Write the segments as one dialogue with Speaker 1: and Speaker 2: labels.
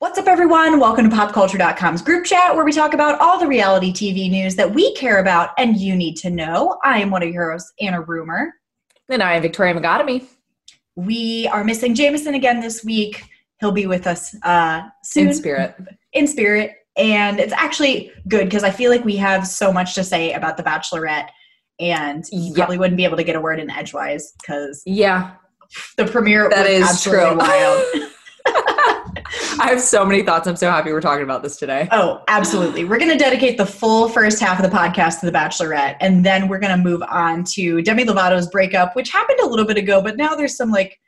Speaker 1: What's up, everyone? Welcome to popculture.com's group chat where we talk about all the reality TV news that we care about and you need to know. I am one of your hosts, Anna Rumer.
Speaker 2: And I am Victoria Megatomy.
Speaker 1: We are missing Jameson again this week. He'll be with us uh, soon.
Speaker 2: In spirit.
Speaker 1: In spirit. And it's actually good because I feel like we have so much to say about The Bachelorette and you
Speaker 2: Yep.
Speaker 1: probably wouldn't be able to get a word in edgewise because
Speaker 2: Yeah,
Speaker 1: the premiere
Speaker 2: That
Speaker 1: was
Speaker 2: is true.
Speaker 1: wild.
Speaker 2: I have so many thoughts. I'm so happy we're talking about this today.
Speaker 1: Oh, absolutely. We're going to dedicate the full first half of the podcast to The Bachelorette, and then we're going to move on to Demi Lovato's breakup, which happened a little bit ago, but now there's some like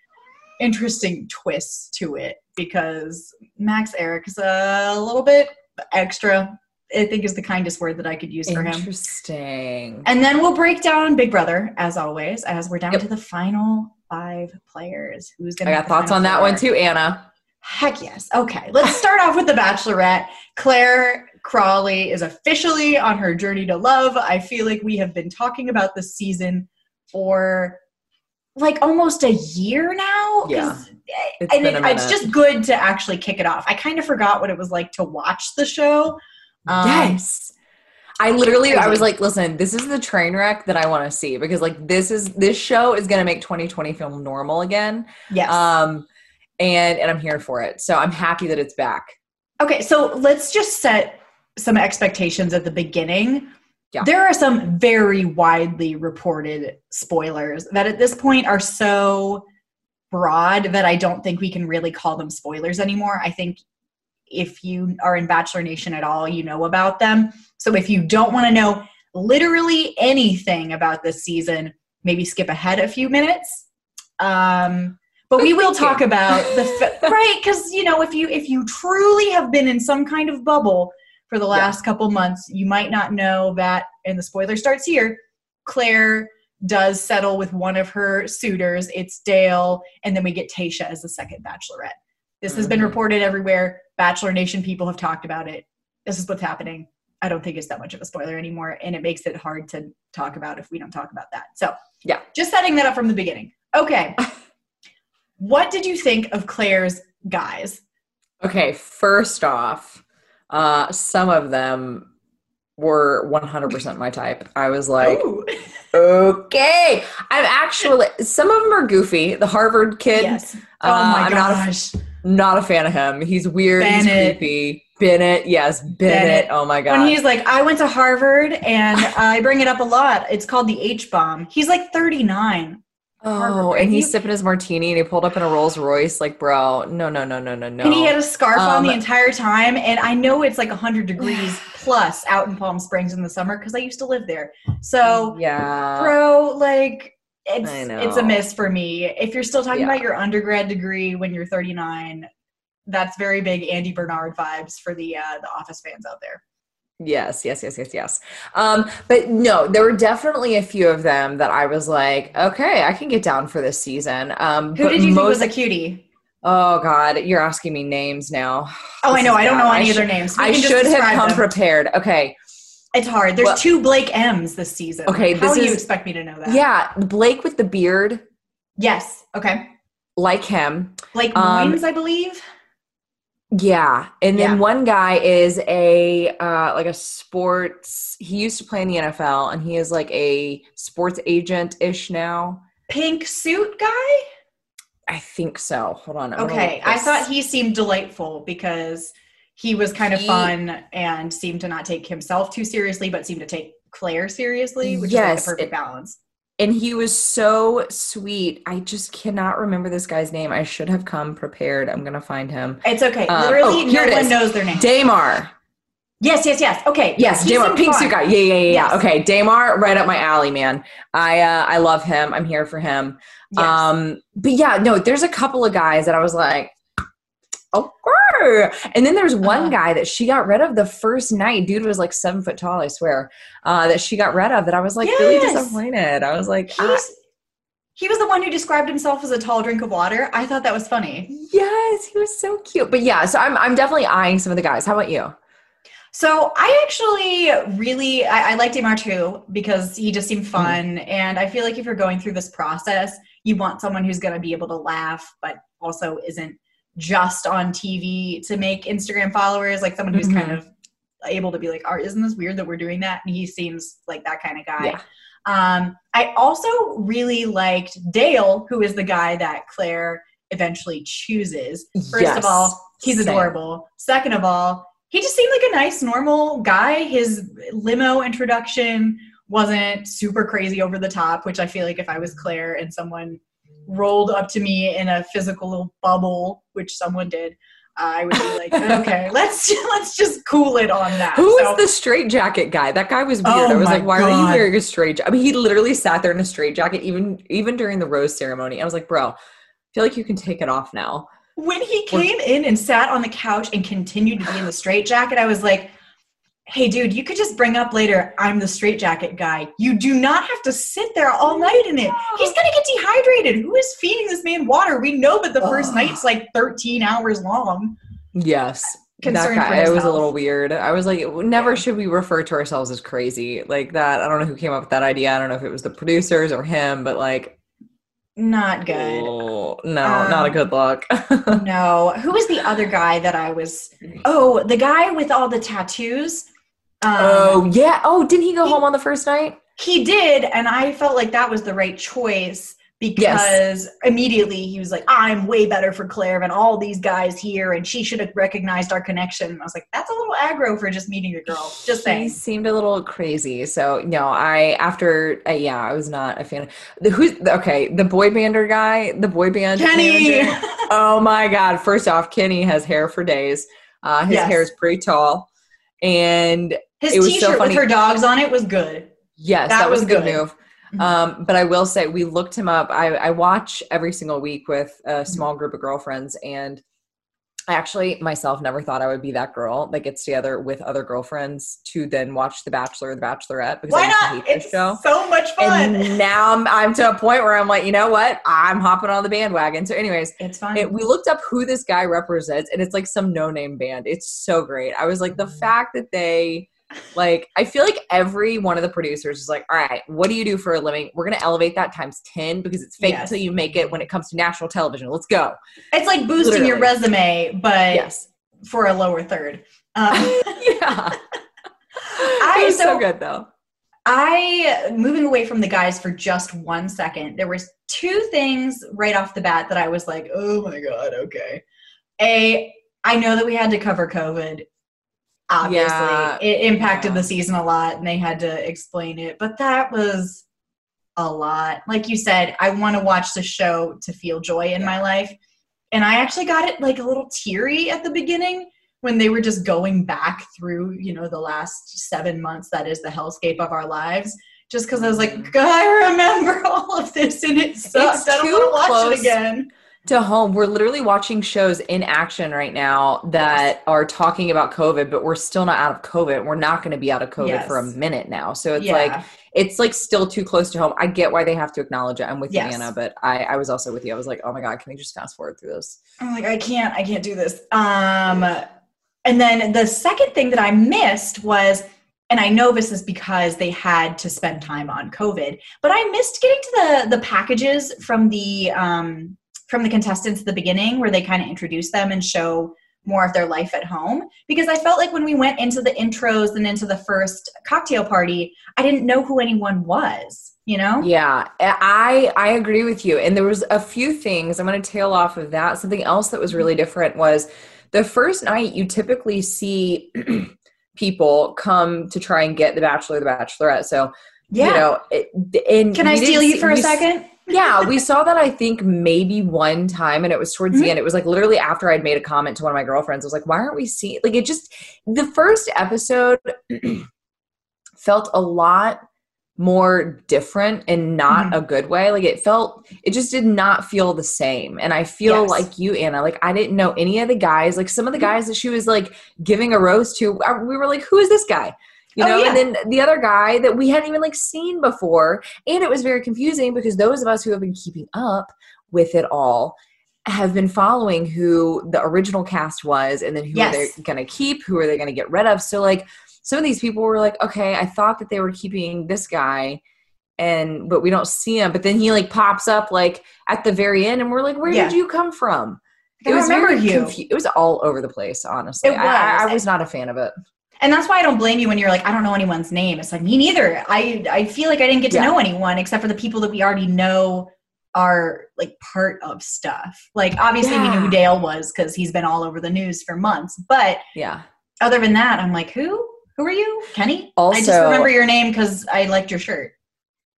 Speaker 1: interesting twists to it because Max Ehrich is a little bit extra. I think is the kindest word that I could use for him.
Speaker 2: Interesting.
Speaker 1: And then we'll break down Big Brother as always, as we're down
Speaker 2: Yep.
Speaker 1: to the final five players. Who's gonna?
Speaker 2: I got thoughts on that one too, Anna.
Speaker 1: Heck yes. Okay, let's start off with The Bachelorette. Clare Crawley is officially on her journey to love. I feel like we have been talking about this season for like almost a year now.
Speaker 2: Yeah, it's
Speaker 1: and it, it's just good to actually kick it off. I kind of forgot what it was like to watch the show. Um,
Speaker 2: yes. I literally, I was like, listen, this is the train wreck that I want to see because like this is this show is gonna make 2020 feel normal again.
Speaker 1: Yes.
Speaker 2: Um, and and I'm here for it. So I'm happy that it's back.
Speaker 1: Okay, so let's just set some expectations at the beginning.
Speaker 2: Yeah.
Speaker 1: There are some very widely reported spoilers that at this point are so broad that I don't think we can really call them spoilers anymore. I think if you are in Bachelor Nation at all, you know about them. So if you don't want to know literally anything about this season, maybe skip ahead a few minutes. Um, but we will talk about the right because you know if you if you truly have been in some kind of bubble for the last couple months, you might not know that. And the spoiler starts here. Clare does settle with one of her suitors. It's Dale, and then we get Tasha as the second Bachelorette. This has been
Speaker 2: Mhm.
Speaker 1: reported everywhere. Bachelor Nation people have talked about it. This is what's happening. I don't think it's that much of a spoiler anymore, and it makes it hard to talk about if we don't talk about that. So,
Speaker 2: Yeah.
Speaker 1: just setting that up from the beginning. Okay. what did you think of Clare's guys?
Speaker 2: Okay, first off, uh, some of them were 100% my type. I was like, okay. I'm actually, some of them are goofy. The Harvard kid,
Speaker 1: yes. Oh
Speaker 2: uh,
Speaker 1: my
Speaker 2: I'm not a-
Speaker 1: gosh.
Speaker 2: not a fan of him. He's weird,
Speaker 1: Bennett.
Speaker 2: he's creepy. Bennett, yes, Bennett.
Speaker 1: Bennett.
Speaker 2: Oh my God.
Speaker 1: when he's like, I went to Harvard and I bring it up a lot. It's called the H bomb. He's like 39.
Speaker 2: Oh, and he's
Speaker 1: He-
Speaker 2: sipping his martini and he pulled up in a Rolls Royce. Like, bro, no, no, no, no, no, no.
Speaker 1: And he had a scarf on the
Speaker 2: Um,
Speaker 1: entire time. And I know it's like 100 degrees plus out in Palm Springs in the summer because I used to live there. So,
Speaker 2: yeah.
Speaker 1: bro, like, it's, it's a miss for me. If you're still talking
Speaker 2: Yeah.
Speaker 1: about your undergrad degree when you're 39, that's very big Andy Bernard vibes for the uh, the Office fans out there.
Speaker 2: Yes, yes, yes, yes, yes. Um, but no, there were definitely a few of them that I was like, okay, I can get down for this season. Um,
Speaker 1: Who did you think
Speaker 2: most-
Speaker 1: was a cutie?
Speaker 2: Oh God, you're asking me names now.
Speaker 1: Oh, I know. I don't
Speaker 2: bad.
Speaker 1: know any their names. We
Speaker 2: I should have come
Speaker 1: them.
Speaker 2: prepared. Okay,
Speaker 1: It's hard. There's
Speaker 2: Well-
Speaker 1: two Blake M's this season.
Speaker 2: Okay,
Speaker 1: How
Speaker 2: this
Speaker 1: do you
Speaker 2: is-
Speaker 1: expect me to know that?
Speaker 2: yeah, Blake with the beard,
Speaker 1: Yes. Okay.
Speaker 2: like him.
Speaker 1: Blake
Speaker 2: Um,
Speaker 1: I believe.
Speaker 2: Yeah, and then
Speaker 1: Yeah.
Speaker 2: one guy is a uh, like a sports. He used to play in the NFL, and he is like a sports agent ish now.
Speaker 1: Pink suit guy.
Speaker 2: I think so. Hold on. I'm
Speaker 1: Okay. I thought he seemed delightful because he was kind of
Speaker 2: He-
Speaker 1: fun and seemed to not take himself too seriously, but seemed to take Clare seriously, which
Speaker 2: Yes,
Speaker 1: is like the perfect
Speaker 2: it-
Speaker 1: balance.
Speaker 2: And he was so sweet. I just cannot remember this guy's name. I should have come prepared. I'm gonna find him.
Speaker 1: It's okay.
Speaker 2: Uh,
Speaker 1: Literally,
Speaker 2: oh,
Speaker 1: no one knows their name.
Speaker 2: Demar.
Speaker 1: Yes, yes, yes. Okay.
Speaker 2: Yes,
Speaker 1: Demar,
Speaker 2: pink suit guy. Yeah, yeah, yeah.
Speaker 1: Yes.
Speaker 2: Okay, Demar, right up my alley, man. I uh, I love him. I'm here for him.
Speaker 1: Yes.
Speaker 2: Um, but yeah, no, there's a couple of guys that I was like, okay. And then there's one
Speaker 1: Uh-huh.
Speaker 2: guy that she got rid of the first night. Dude was like seven foot tall, I swear. Uh, that she got rid of. That I was like really disappointed. I was like, ah,
Speaker 1: he was the one who described himself as a tall drink of water. I thought that was funny.
Speaker 2: yes, he was so cute. But yeah, so I'm I'm definitely eyeing some of the guys. How about you?
Speaker 1: So I actually really I, I liked Amar too because he just
Speaker 2: Mm-hmm.
Speaker 1: seemed fun, and I feel like if you're going through this process, you want someone who's going to be able to laugh, but also isn't just on TV to make Instagram followers, like someone who's
Speaker 2: Mhm.
Speaker 1: kind of able to be like, "Are isn't this weird that we're doing that?" And he seems like that kind of guy.
Speaker 2: Yeah.
Speaker 1: Um, I also really liked Dale, who is the guy that Clare eventually chooses. First
Speaker 2: Yes.
Speaker 1: of all, he's
Speaker 2: Same.
Speaker 1: adorable. Second of all, he just seemed like a nice, normal guy. His limo introduction wasn't super crazy over the top, which I feel like if I was Clare and someone rolled up to me in a physical little bubble, which someone did, uh, I would be like, okay, let's let's just cool it on that.
Speaker 2: Who is
Speaker 1: So-
Speaker 2: the straight jacket guy? That guy was weird.
Speaker 1: Oh
Speaker 2: I was like, why are you wearing a straight jacket? I mean, he literally sat there in a straight jacket, even even during the rose ceremony. I was like, bro, I feel like you can take it off now.
Speaker 1: when he came in and sat on the couch and continued to be in the straight jacket, I was like, hey, dude, you could just bring up later, I'm the straitjacket guy. You do not have to sit there all night in it. He's going to get dehydrated. Who is feeding this man water? We know that the first
Speaker 2: Ugh.
Speaker 1: night's like 13 hours long.
Speaker 2: Yes. That guy, it was a little weird. I was like, never
Speaker 1: Yeah.
Speaker 2: should we refer to ourselves as crazy like that. I don't know who came up with that idea. I don't know if it was the producers or him, but like,
Speaker 1: Not good.
Speaker 2: oh, no, not a
Speaker 1: Um,
Speaker 2: good look.
Speaker 1: no. Who was the other guy that I was? Oh, the guy with all the tattoos. Um,
Speaker 2: oh yeah. Oh, didn't he go
Speaker 1: he-
Speaker 2: home on the first night?
Speaker 1: He did, and I felt like that was the right choice because immediately he was like, "I'm way better for Clare than all these guys here, and she should have recognized our connection." I was like, "That's a little aggro for just meeting the girl." Just saying.
Speaker 2: He seemed a little crazy. So no, I after uh, yeah, I was not a fan. The who's okay? The boy bander guy, the boy band
Speaker 1: Kenny.
Speaker 2: Oh my god! First off, Kenny has hair for days. Uh, his
Speaker 1: Yes.
Speaker 2: hair is pretty tall, and
Speaker 1: His
Speaker 2: It
Speaker 1: T-shirt
Speaker 2: funny.
Speaker 1: with her dogs on it was good.
Speaker 2: yes,
Speaker 1: That
Speaker 2: that, was,
Speaker 1: was
Speaker 2: a good
Speaker 1: good.
Speaker 2: move.
Speaker 1: Mhm.
Speaker 2: Um, but I will say we looked him up. I, I watch every single week with
Speaker 1: Mm-hmm.
Speaker 2: a small group of girlfriends, and I actually myself never thought I would be that girl that gets together with other girlfriends to then watch The Bachelor or The Bachelorette because I
Speaker 1: Why
Speaker 2: to
Speaker 1: not?
Speaker 2: hate
Speaker 1: It's
Speaker 2: show.
Speaker 1: so much fun.
Speaker 2: And now I'm, I'm to a point where I'm like, you know what? I'm hopping on the bandwagon. So, anyways,
Speaker 1: it's fine.
Speaker 2: it, we looked up who this guy represents, and it's like some no name band. It's so great. I was like, the fact that they, like, I feel like every one of the producers is like, all right, what do you do for a living? We're going to elevate that times 10 because it's fake
Speaker 1: Yes.
Speaker 2: until you make it when it comes to national television. Let's go.
Speaker 1: it's like boosting your resume, but
Speaker 2: Yes.
Speaker 1: for a lower third. Um,
Speaker 2: yeah.
Speaker 1: I-
Speaker 2: was so,
Speaker 1: so-
Speaker 2: good, though.
Speaker 1: I moving away from the guys for just one second. There was two things right off the bat that I was like, "Oh my god, okay." A, I know that we had to cover COVID. Obviously,
Speaker 2: Yeah.
Speaker 1: it impacted
Speaker 2: Yeah.
Speaker 1: the season a lot, and they had to explain it. But that was a lot. Like you said, I want to watch the show to feel joy in my life, and I actually got it like a little teary at the beginning when they were just going back through, you know, the last seven months that is the hellscape of our lives. Just because I was like,
Speaker 2: Mhm.
Speaker 1: I remember all of this and it sucks. I don't want to watch
Speaker 2: close.
Speaker 1: it again.
Speaker 2: To home. We're literally watching shows in action right now that are talking about COVID, but we're still not out of COVID. We're not going to be out of COVID for a minute now. So it's
Speaker 1: Yeah.
Speaker 2: like it's like still too close to home. I get why they have to acknowledge it. I'm with
Speaker 1: Yes.
Speaker 2: you, Anna, but I, I was also with you. I was like, oh my god, can we just fast forward through this?
Speaker 1: I'm like, I can't, I can't do this. Um, and then the second thing that I missed was, and I know this is because they had to spend time on COVID, but I missed getting to the the packages from the um, from the contestants at the beginning, where they kind of introduce them and show more of their life at home. Because I felt like when we went into the intros and into the first cocktail party, I didn't know who anyone was. You know?
Speaker 2: Yeah, I I agree with you. And there was a few things I'm going to tail off of that. Something else that was really different was the first night you typically see people come to try and get the bachelor, or the bachelorette. So
Speaker 1: Yeah.
Speaker 2: you know, it, and
Speaker 1: Can I steal you for a second?
Speaker 2: Yeah, we saw that I think maybe one time, and it was towards
Speaker 1: Mhm.
Speaker 2: the end. It was like literally after I'd made a comment to one of my girlfriends. I was like, "Why aren't we seeing?" Like, it just the first episode felt a lot more different and not
Speaker 1: Mhm.
Speaker 2: a good way. Like, it felt it just did not feel the same. And I feel
Speaker 1: Yes.
Speaker 2: like you, Anna. Like, I didn't know any of the guys. Like, some of the
Speaker 1: Mm-hmm.
Speaker 2: guys that she was like giving a rose to, uh, we were like, "Who is this guy?" You
Speaker 1: Oh,
Speaker 2: know,
Speaker 1: yeah.
Speaker 2: and then the other guy that we hadn't even like seen before and it was very confusing because those of us who have been keeping up with it all have been following who the original cast was and then who
Speaker 1: Yes.
Speaker 2: are they going to keep who are they going to get rid of so like some of these people were like okay i thought that they were keeping this guy and but we don't see him but then he like pops up like at the very end and we're like where
Speaker 1: Yeah.
Speaker 2: did you come from
Speaker 1: I don't remember
Speaker 2: very
Speaker 1: you.
Speaker 2: confu- it was all over the place honestly
Speaker 1: It
Speaker 2: I, I,
Speaker 1: was.
Speaker 2: was not a fan of it
Speaker 1: And that's why I don't blame you when you're like, I don't know anyone's name. It's like me neither. I I feel like I didn't get to
Speaker 2: Yeah.
Speaker 1: know anyone except for the people that we already know are like part of stuff. Like obviously we knew who Dale was because he's been all over the news for months. But
Speaker 2: yeah
Speaker 1: other than that, I'm like, who? Who are you? Kenny? Also, I just remember your name because I liked your shirt.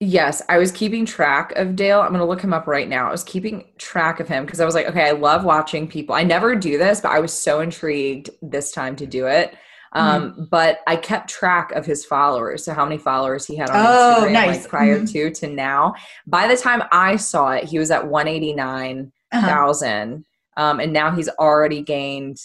Speaker 2: Yes, I was keeping track of Dale. I'm going to look him up right now. I was keeping track of him because I was like, okay, I love watching people. I never do this, but I was so intrigued this time to do it. Um,
Speaker 1: Mm-hmm.
Speaker 2: But I kept track of his followers. So, how many followers he had on
Speaker 1: Oh,
Speaker 2: Instagram
Speaker 1: nice.
Speaker 2: like prior
Speaker 1: Mhm.
Speaker 2: to to now. By the time I saw it, he was at 189,000.
Speaker 1: Uh-huh.
Speaker 2: Um, and now he's already gained,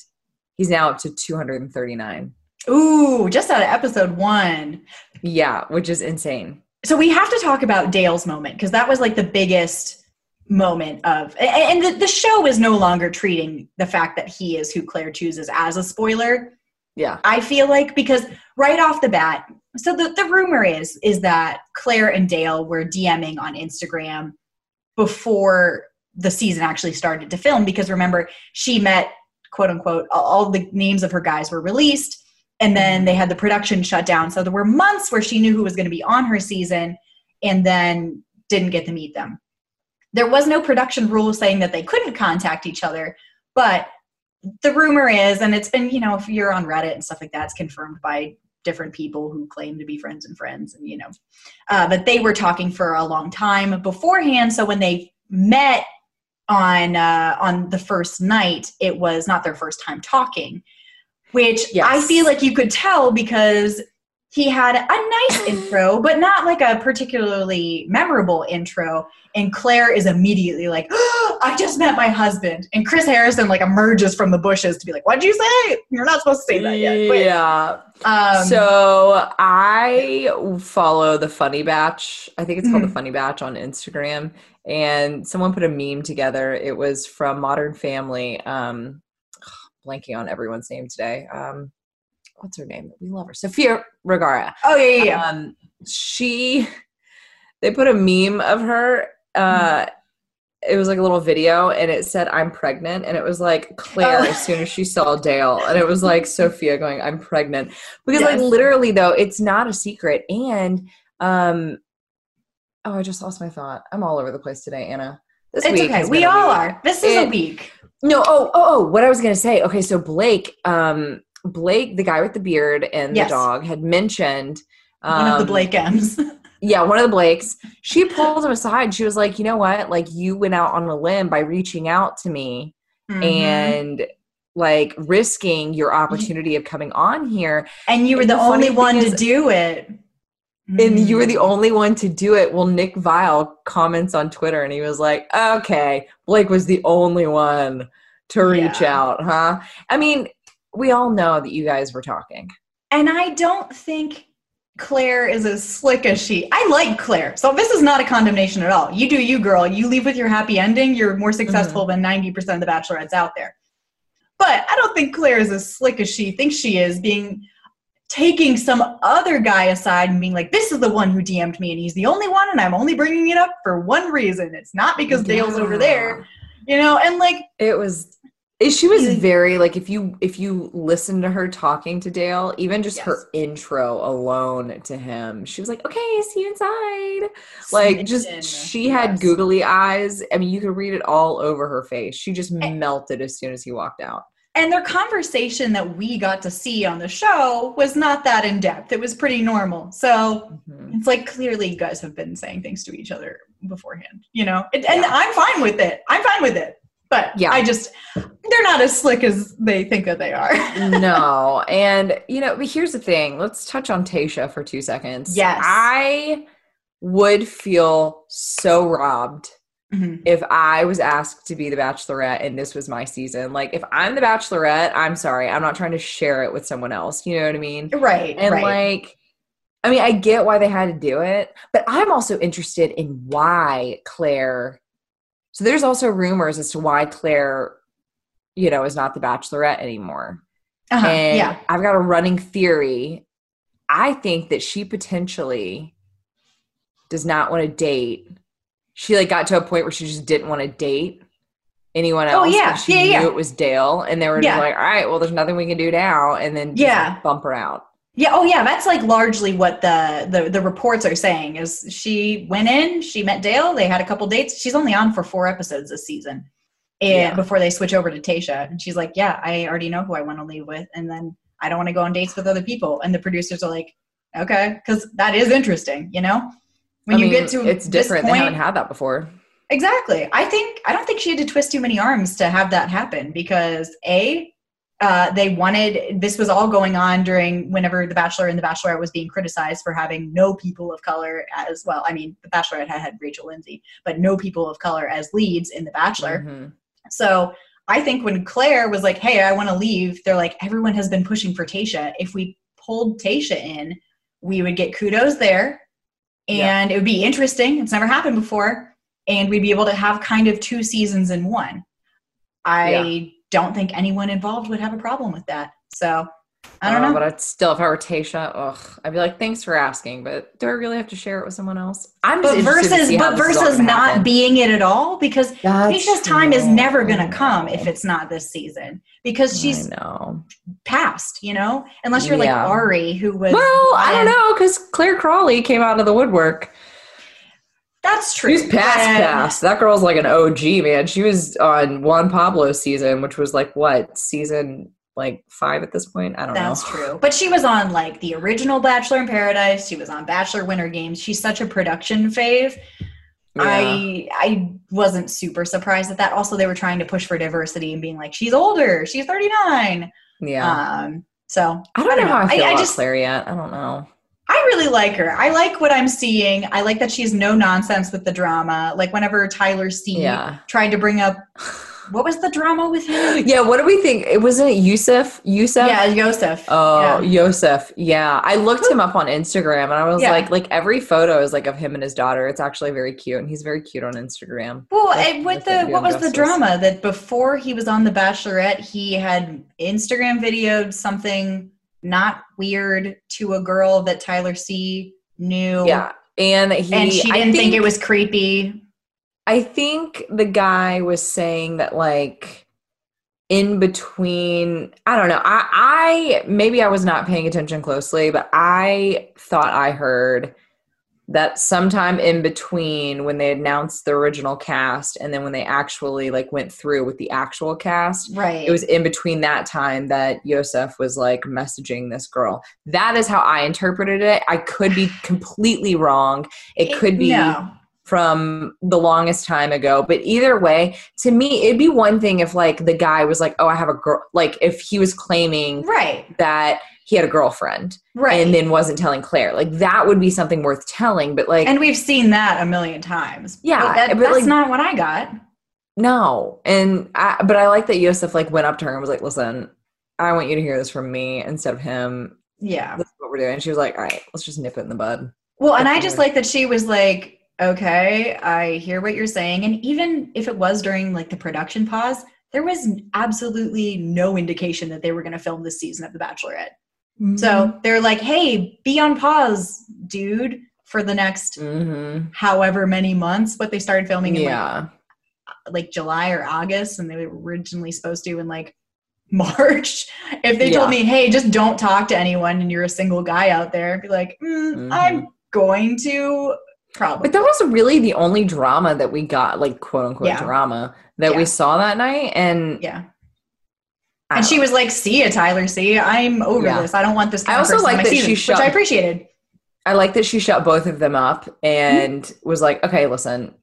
Speaker 2: he's now up to 239.
Speaker 1: Ooh, just out of episode one.
Speaker 2: Yeah, which is insane.
Speaker 1: so we have to talk about Dale's moment because that was like the biggest moment of and the, the show is no longer treating the fact that he is who Clare chooses as a spoiler.
Speaker 2: Yeah.
Speaker 1: I feel like because right off the bat, so the, the rumor is is that Clare and Dale were DMing on Instagram before the season actually started to film because remember she met quote unquote all- the names of her guys were released and then they had the production shut down so there were months where she knew who was going to be on her season and then didn't get to meet them there was no production rule saying that they couldn't contact each other but the rumor is and it's been you know if you're on reddit and stuff like that it's confirmed by different people who claim to be friends and friends and you know uh, but they were talking for a long time beforehand so when they met on uh, on the first night it was not their first time talking which
Speaker 2: Yes.
Speaker 1: i feel like you could tell because he had a nice intro but not like a particularly memorable intro and clare is immediately like i just met my husband and chris harrison like emerges from the bushes to be like what'd you say you're not supposed to say that yet But,
Speaker 2: Yeah.
Speaker 1: um,
Speaker 2: so I follow the Funny Batch. I think it's called
Speaker 1: Mhm.
Speaker 2: the Funny Batch on Instagram. And someone put a meme together. It was from Modern Family. Um, blanking on everyone's name today. Um, what's her name? We love her. Sofia Vergara.
Speaker 1: oh yeah yeah, yeah.
Speaker 2: Um, she, they put a meme of her. Uh, it was like a little video and it said i'm pregnant and it was like clare
Speaker 1: Oh.
Speaker 2: as soon as she saw dale and it was like sofia going i'm pregnant because like literally though it's not a secret and um oh i just lost my thought i'm all over the place today anna this
Speaker 1: it's
Speaker 2: week
Speaker 1: okay we all
Speaker 2: week.
Speaker 1: are this is a week
Speaker 2: no oh oh oh what i was gonna say okay so blake um blake the guy with the beard and
Speaker 1: Yes.
Speaker 2: the dog had mentioned
Speaker 1: one of the
Speaker 2: um,
Speaker 1: blake m's
Speaker 2: yeah, one of the Blakes. She pulled him aside. She was like, you know what? Like, you went out on a limb by reaching out to me
Speaker 1: Mhm.
Speaker 2: and like risking your opportunity of coming on here.
Speaker 1: and you were
Speaker 2: and
Speaker 1: the,
Speaker 2: the
Speaker 1: only one
Speaker 2: thing
Speaker 1: to do it
Speaker 2: And you were the
Speaker 1: Mm.
Speaker 2: only one to do it. Well, Nick Viall comments on Twitter and he was like, okay, Blake was the only one to reach
Speaker 1: Yeah.
Speaker 2: out, huh? I mean, we all know that you guys were talking.
Speaker 1: And I don't think Clare is as slick as she. I like Clare. So this is not a condemnation at all. You do you, girl. You leave with your happy ending. You're more mm-hmm. successful than 90% of the bachelorettes out there. But I don't think Clare is as slick as she thinks she is, being taking some other guy aside and being like, this is the one who DM'd me and he's the only one and I'm only bringing it up for one reason. It's not because Dale's over there, you know, and like,
Speaker 2: It was she was very like if you if you listen to her talking to Dale, even just
Speaker 1: Yes.
Speaker 2: her intro alone to him, she was like, "Okay, see you inside." Like just she had
Speaker 1: Yes.
Speaker 2: googly eyes. I mean, you could read it all over her face. She just
Speaker 1: Eh.
Speaker 2: melted as soon as he walked out.
Speaker 1: and their conversation that we got to see on the show was not that in depth. It was pretty normal. So
Speaker 2: Mhm.
Speaker 1: it's like clearly you guys have been saying things to each other beforehand, you know? And, and
Speaker 2: Yeah.
Speaker 1: I'm fine with it. I'm fine with it. But
Speaker 2: Yeah.
Speaker 1: I just, they're not as slick as they think that they are.
Speaker 2: no. And you know, but here's the thing. Let's touch on Tasha for two seconds.
Speaker 1: Yes.
Speaker 2: I would feel so robbed
Speaker 1: Mhm.
Speaker 2: if I was asked to be the bachelorette and this was my season. Like if I'm the bachelorette, I'm sorry. I'm not trying to share it with someone else. You know what I mean?
Speaker 1: Right.
Speaker 2: And
Speaker 1: right.
Speaker 2: like I mean, I get why they had to do it, but I'm also interested in why Clare. So there's also rumors as to why Clare, you know, is not the bachelorette anymore.
Speaker 1: uh-huh.
Speaker 2: And
Speaker 1: yeah.
Speaker 2: I've got a running theory. I think that she potentially does not want to date. She like got to a point where she just didn't want to date anyone else.
Speaker 1: Oh,
Speaker 2: else.
Speaker 1: yeah.
Speaker 2: She
Speaker 1: Yeah,
Speaker 2: knew
Speaker 1: yeah.
Speaker 2: it was Dale, and they were just like, "All right, well, there's nothing we can do now," and then just,
Speaker 1: Yeah.
Speaker 2: like, bump her out.
Speaker 1: Yeah, oh yeah, that's like largely what the, the the reports are saying is she went in, she met Dale, they had a couple dates. She's only on for four episodes this season. And
Speaker 2: Yeah.
Speaker 1: before they switch over to Tasha. And she's like, Yeah, I already know who I want to leave with, and then I don't want to go on dates with other people. And the producers are like, Okay, because that is interesting, you know? When
Speaker 2: I
Speaker 1: you
Speaker 2: mean,
Speaker 1: get to
Speaker 2: it's
Speaker 1: this
Speaker 2: different.
Speaker 1: point,
Speaker 2: they haven't had that before.
Speaker 1: Exactly. I think I don't think she had to twist too many arms to have that happen because a uh, they wanted this was all going on during whenever the Bachelor and the Bachelorette was being criticized for having no people of color as well. I mean, the Bachelorette had had Rachel Lindsay, but no people of color as leads in the Bachelor.
Speaker 2: Mhm.
Speaker 1: So I think when Clare was like, "Hey, I want to leave," they're like, "Everyone has been pushing for Tasha. If we pulled Tasha in, we would get kudos there, and it would be interesting. It's never happened before, and we'd be able to have kind of two seasons in one." I don't think anyone involved would have a problem with that. So I don't
Speaker 2: Uh,
Speaker 1: know.
Speaker 2: but I'd still, if I were Tasha, ugh, I'd be like, "Thanks for asking," but do I really have to share it with someone else? I'm
Speaker 1: but
Speaker 2: interested
Speaker 1: versus but
Speaker 2: this is all
Speaker 1: versus not
Speaker 2: happen.
Speaker 1: being it at all because
Speaker 2: That's
Speaker 1: Tasha's time is never going to come if it's not this season because she's
Speaker 2: I
Speaker 1: past, you know, unless you're like
Speaker 2: Yeah.
Speaker 1: Ari, who was.
Speaker 2: Well, I don't know because Clare Crawley came out of the woodwork.
Speaker 1: That's true.
Speaker 2: She's past
Speaker 1: And
Speaker 2: past. That girl's like an OG man. She was on Juan Pablo season, which was like what season like five at this point. I don't
Speaker 1: That's
Speaker 2: know.
Speaker 1: That's true. But she was on like the original Bachelor in Paradise. She was on Bachelor Winter Games. She's such a production fave.
Speaker 2: Yeah.
Speaker 1: I I wasn't super surprised at that. Also, they were trying to push for diversity and being like, she's older, she's 39.
Speaker 2: yeah.
Speaker 1: Um, so
Speaker 2: I don't know how I feel
Speaker 1: I,
Speaker 2: about
Speaker 1: just
Speaker 2: Clare yet. I don't know.
Speaker 1: I really like her. I like what I'm seeing. I like that she's no nonsense with the drama. Like whenever Tyler C
Speaker 2: Yeah.
Speaker 1: tried to bring up what was the drama with him?
Speaker 2: Yeah. What do we think? It wasn't it Yusuf. Yusuf.
Speaker 1: Yeah, Yosef.
Speaker 2: Oh,
Speaker 1: yeah.
Speaker 2: Yosef. Yeah. I looked him up on Instagram and I was
Speaker 1: Yeah.
Speaker 2: like, like every photo is like of him and his daughter. It's actually very cute and he's very cute on Instagram.
Speaker 1: Well, with the what was the drama that before he was on The Bachelorette, he had Instagram videoed something not weird to a girl that Tyler C knew.
Speaker 2: Yeah. And he
Speaker 1: and she didn't think, it was creepy.
Speaker 2: I think the guy was saying that like in between I don't know. I I maybe I was not paying attention closely, but I thought I heard that sometime in between when they announced the original cast and then when they actually like went through with the actual cast
Speaker 1: Right.
Speaker 2: it was in between that time that Yosef was like messaging this girl. That is how I interpreted it. I could be completely wrong. It could be
Speaker 1: no.
Speaker 2: from the longest time ago. But either way, to me, it'd be one thing if like the guy was like, "Oh, I have a girl," like if he was claiming
Speaker 1: Right.
Speaker 2: that he had a girlfriend
Speaker 1: Right.
Speaker 2: and then wasn't telling Clare. Like that would be something worth telling. But like,
Speaker 1: and we've seen that a million times.
Speaker 2: Yeah,
Speaker 1: But that- that's
Speaker 2: like-
Speaker 1: not what I got.
Speaker 2: no. And I, but I like that Yosef like went up to her and was like, "Listen, I want you to hear this from me instead of him.
Speaker 1: Yeah.
Speaker 2: This is what we're doing." And she was like, "All right, let's just nip it in the bud."
Speaker 1: Well, and I just like that she was like, okay, I hear what you're saying. And even if it was during like the production pause, there was absolutely no indication that they were going to film this season of The Bachelorette.
Speaker 2: Mm-hmm.
Speaker 1: So they're like, hey, be on pause, dude, for the next
Speaker 2: Mm-hmm.
Speaker 1: however many months. But they started filming in like,
Speaker 2: Yeah.
Speaker 1: like July or August, and they were originally supposed to in like March. If they told me, hey, just don't talk to anyone and you're a single guy out there, I'd be like, mm,
Speaker 2: Mhm.
Speaker 1: I'm going to probably.
Speaker 2: But that was really the only drama that we got, like quote unquote
Speaker 1: Yeah.
Speaker 2: drama that
Speaker 1: Yeah.
Speaker 2: we saw that night. And
Speaker 1: yeah. And she was like, "See ya, Tyler. See, I'm over
Speaker 2: Yeah.
Speaker 1: this. I don't want this."
Speaker 2: I also like that she shut-
Speaker 1: which I appreciated.
Speaker 2: I like that she shut both of them up and was like, okay, listen,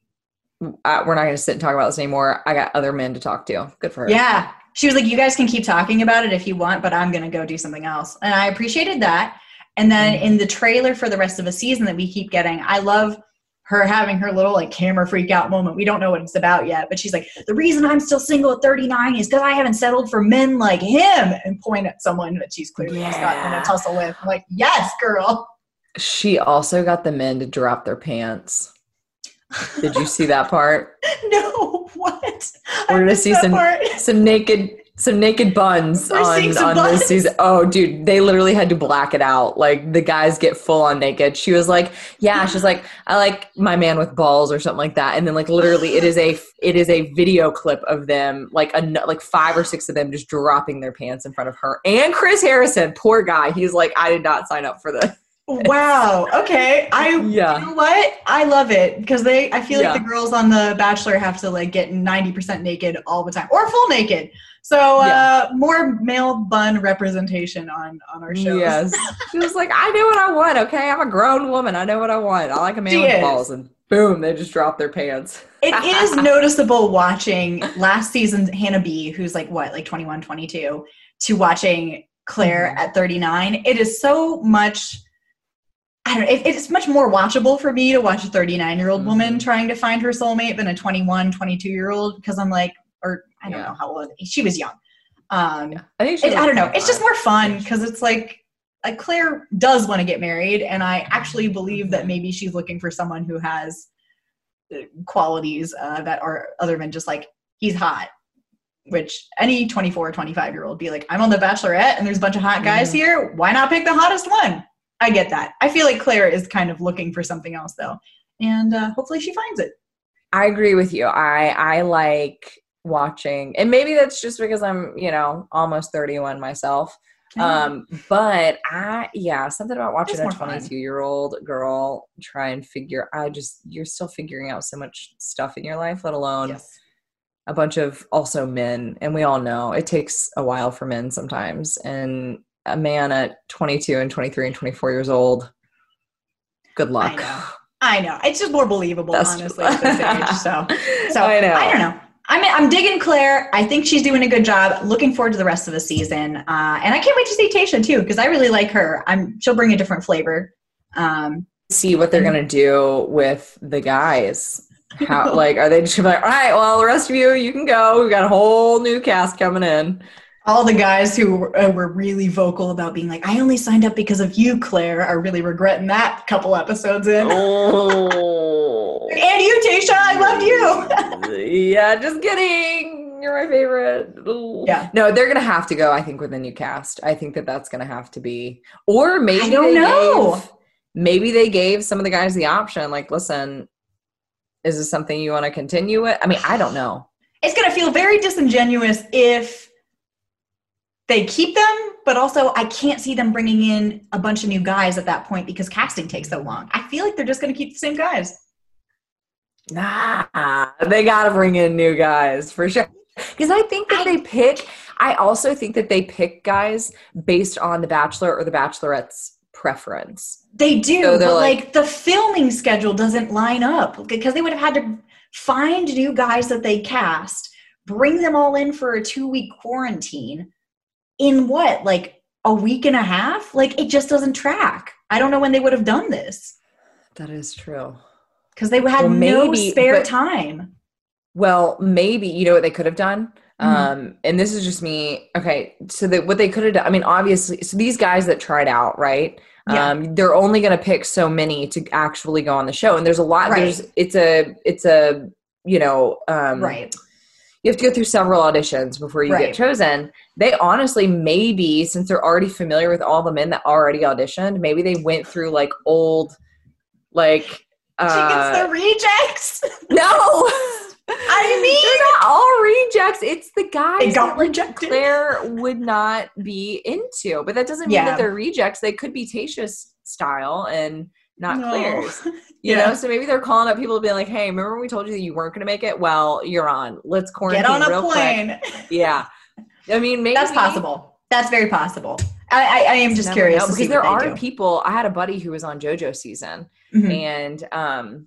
Speaker 2: I, we're not going to sit and talk about this anymore. I got other men to talk to. Good for her.
Speaker 1: Yeah. She was like, you guys can keep talking about it if you want, but I'm going to go do something else. And I appreciated that. And then
Speaker 2: Mm-hmm.
Speaker 1: in the trailer for the rest of the season that we keep getting, I love her having her little like camera freak out moment. We don't know what it's about yet, but she's like, the reason I'm still single at 39 is because I haven't settled for men like him and point at someone that she's clearly just gotten in
Speaker 2: Yeah.
Speaker 1: a tussle with. I'm like, yes, girl.
Speaker 2: She also got the men to drop their pants. Did you see that part?
Speaker 1: no, what?
Speaker 2: We're gonna see some
Speaker 1: part.
Speaker 2: some naked some naked buns
Speaker 1: We're
Speaker 2: on on
Speaker 1: buns.
Speaker 2: this season. Oh, dude, they literally had to black it out. Like the guys get full on naked. She was like, "Yeah," she's like, "I like my man with balls" or something like that. And then like literally, it is a it is a video clip of them, like a like five or six of them just dropping their pants in front of her and Chris Harrison. Poor guy. He's like, "I did not sign up for this."
Speaker 1: Wow. Okay. I
Speaker 2: Yeah.
Speaker 1: you know what? I love it because they I feel
Speaker 2: Yeah.
Speaker 1: like the girls on the Bachelor have to like get 90% naked all the time or full naked. So uh more male bun representation on on our shows.
Speaker 2: Yes. she was like, I know what I want, okay? I'm a grown woman. I know what I want. I like a man
Speaker 1: She
Speaker 2: with
Speaker 1: is.
Speaker 2: balls. And boom, they just drop their pants.
Speaker 1: It is noticeable watching last season's Hannah B, who's like what, like 21, 22, to watching Clare
Speaker 2: Mm-hmm.
Speaker 1: at 39. It is so much I don't know. It, it's much more watchable for me to watch a 39 year old woman
Speaker 2: Mhm.
Speaker 1: trying to find her soulmate than a 21, 22 year old because I'm like, or I don't
Speaker 2: Yeah.
Speaker 1: know how old she was young. Um,
Speaker 2: I think she
Speaker 1: it, I don't know. It's just more fun because it's like, like Clare does want to get married, and I actually believe
Speaker 2: Mm-hmm.
Speaker 1: that maybe she's looking for someone who has uh, qualities uh, that are other than just like he's hot. Which any 24 or 25 year old be like, I'm on the Bachelorette, and there's a bunch of hot guys
Speaker 2: Mhm.
Speaker 1: here. Why not pick the hottest one? I get that. I feel like Clare is kind of looking for something else though, and uh, hopefully she finds it.
Speaker 2: I agree with you. I I like watching, and maybe that's just because I'm, you know, almost 31 myself. Um, but I yeah, something about watching a 22 year old girl try and figure. I just you're still figuring out so much stuff in your life, let alone
Speaker 1: yes.
Speaker 2: a bunch of also men and we all know it takes a while for men sometimes and a man at 22 and 23 and 24 years old good luck
Speaker 1: I know. I know. It's just more believable,
Speaker 2: That's-
Speaker 1: honestly, at this age. So, so
Speaker 2: I know.
Speaker 1: I don't know. I'm I'm digging Clare. I think she's doing a good job. Looking forward to the rest of the season, uh, and I can't wait to see Tasha too because I really like her. I'm she'll bring a different flavor. Um,
Speaker 2: see what they're gonna do with the guys how like are they just gonna be like all right well the rest of you you can go we've got a whole new cast coming in
Speaker 1: all the guys who were, uh, were really vocal about being like, I only signed up because of you, Clare, are really regretting that couple episodes in.
Speaker 2: oh
Speaker 1: And you, Tasha, I loved you.
Speaker 2: yeah just kidding you're my favorite Ooh.
Speaker 1: Yeah.
Speaker 2: no they're gonna have to go i think with a new cast i think that that's gonna have to be or maybe
Speaker 1: I don't
Speaker 2: they
Speaker 1: know.
Speaker 2: gave, maybe they gave some of the guys the option like listen is this something you want to continue with i mean i don't know
Speaker 1: it's going to feel very disingenuous if they keep them, but also I can't see them bringing in a bunch of new guys at that point because casting takes so long. I feel like they're just going to keep the same guys.
Speaker 2: Nah, they got to bring in new guys for sure. Because I think that they pick. I also think that they pick guys based on the Bachelor or the Bachelorette's preference.
Speaker 1: They do,
Speaker 2: So
Speaker 1: but like,
Speaker 2: like-
Speaker 1: the filming schedule doesn't line up because they would have had to find new guys that they cast, bring them all in for a two week quarantine in what, like a week and a half? Like it just doesn't track. I don't know when they would have done this
Speaker 2: That is true.
Speaker 1: Because they had
Speaker 2: Well,
Speaker 1: no
Speaker 2: maybe,
Speaker 1: spare
Speaker 2: but-
Speaker 1: time.
Speaker 2: Well, maybe you know what they could have done.
Speaker 1: Mhm.
Speaker 2: Um, and this is just me. Okay, so that what they could have done. I mean, obviously, so these guys that tried out, right?
Speaker 1: Yeah.
Speaker 2: Um, they're only going to pick so many to actually go on the show, and there's a lot.
Speaker 1: Right.
Speaker 2: There's it's a it's a you know um,
Speaker 1: right.
Speaker 2: you have to go through several auditions before you
Speaker 1: Right.
Speaker 2: get chosen. They honestly maybe since they're already familiar with all the men that already auditioned, maybe they went through like old like
Speaker 1: She gets the rejects.
Speaker 2: no
Speaker 1: I mean-
Speaker 2: they're not all rejects. It's the guys
Speaker 1: They got
Speaker 2: that like
Speaker 1: rejected.
Speaker 2: Clare would not be into. But that doesn't mean
Speaker 1: Yeah.
Speaker 2: that they're rejects. They could be Tasha's style and not
Speaker 1: No.
Speaker 2: Clare's. You
Speaker 1: Yeah.
Speaker 2: know, so maybe they're calling up people being like, "Hey, remember when we told you that you weren't going to make it? Well, you're on. Let's quarantine
Speaker 1: Get on a
Speaker 2: real quick."
Speaker 1: plane.
Speaker 2: Yeah. I mean, maybe
Speaker 1: That's possible. That's very possible. I, I, I am just curious
Speaker 2: know, because there are
Speaker 1: do.
Speaker 2: people. I had a buddy who was on JoJo season,
Speaker 1: Mhm.
Speaker 2: and um,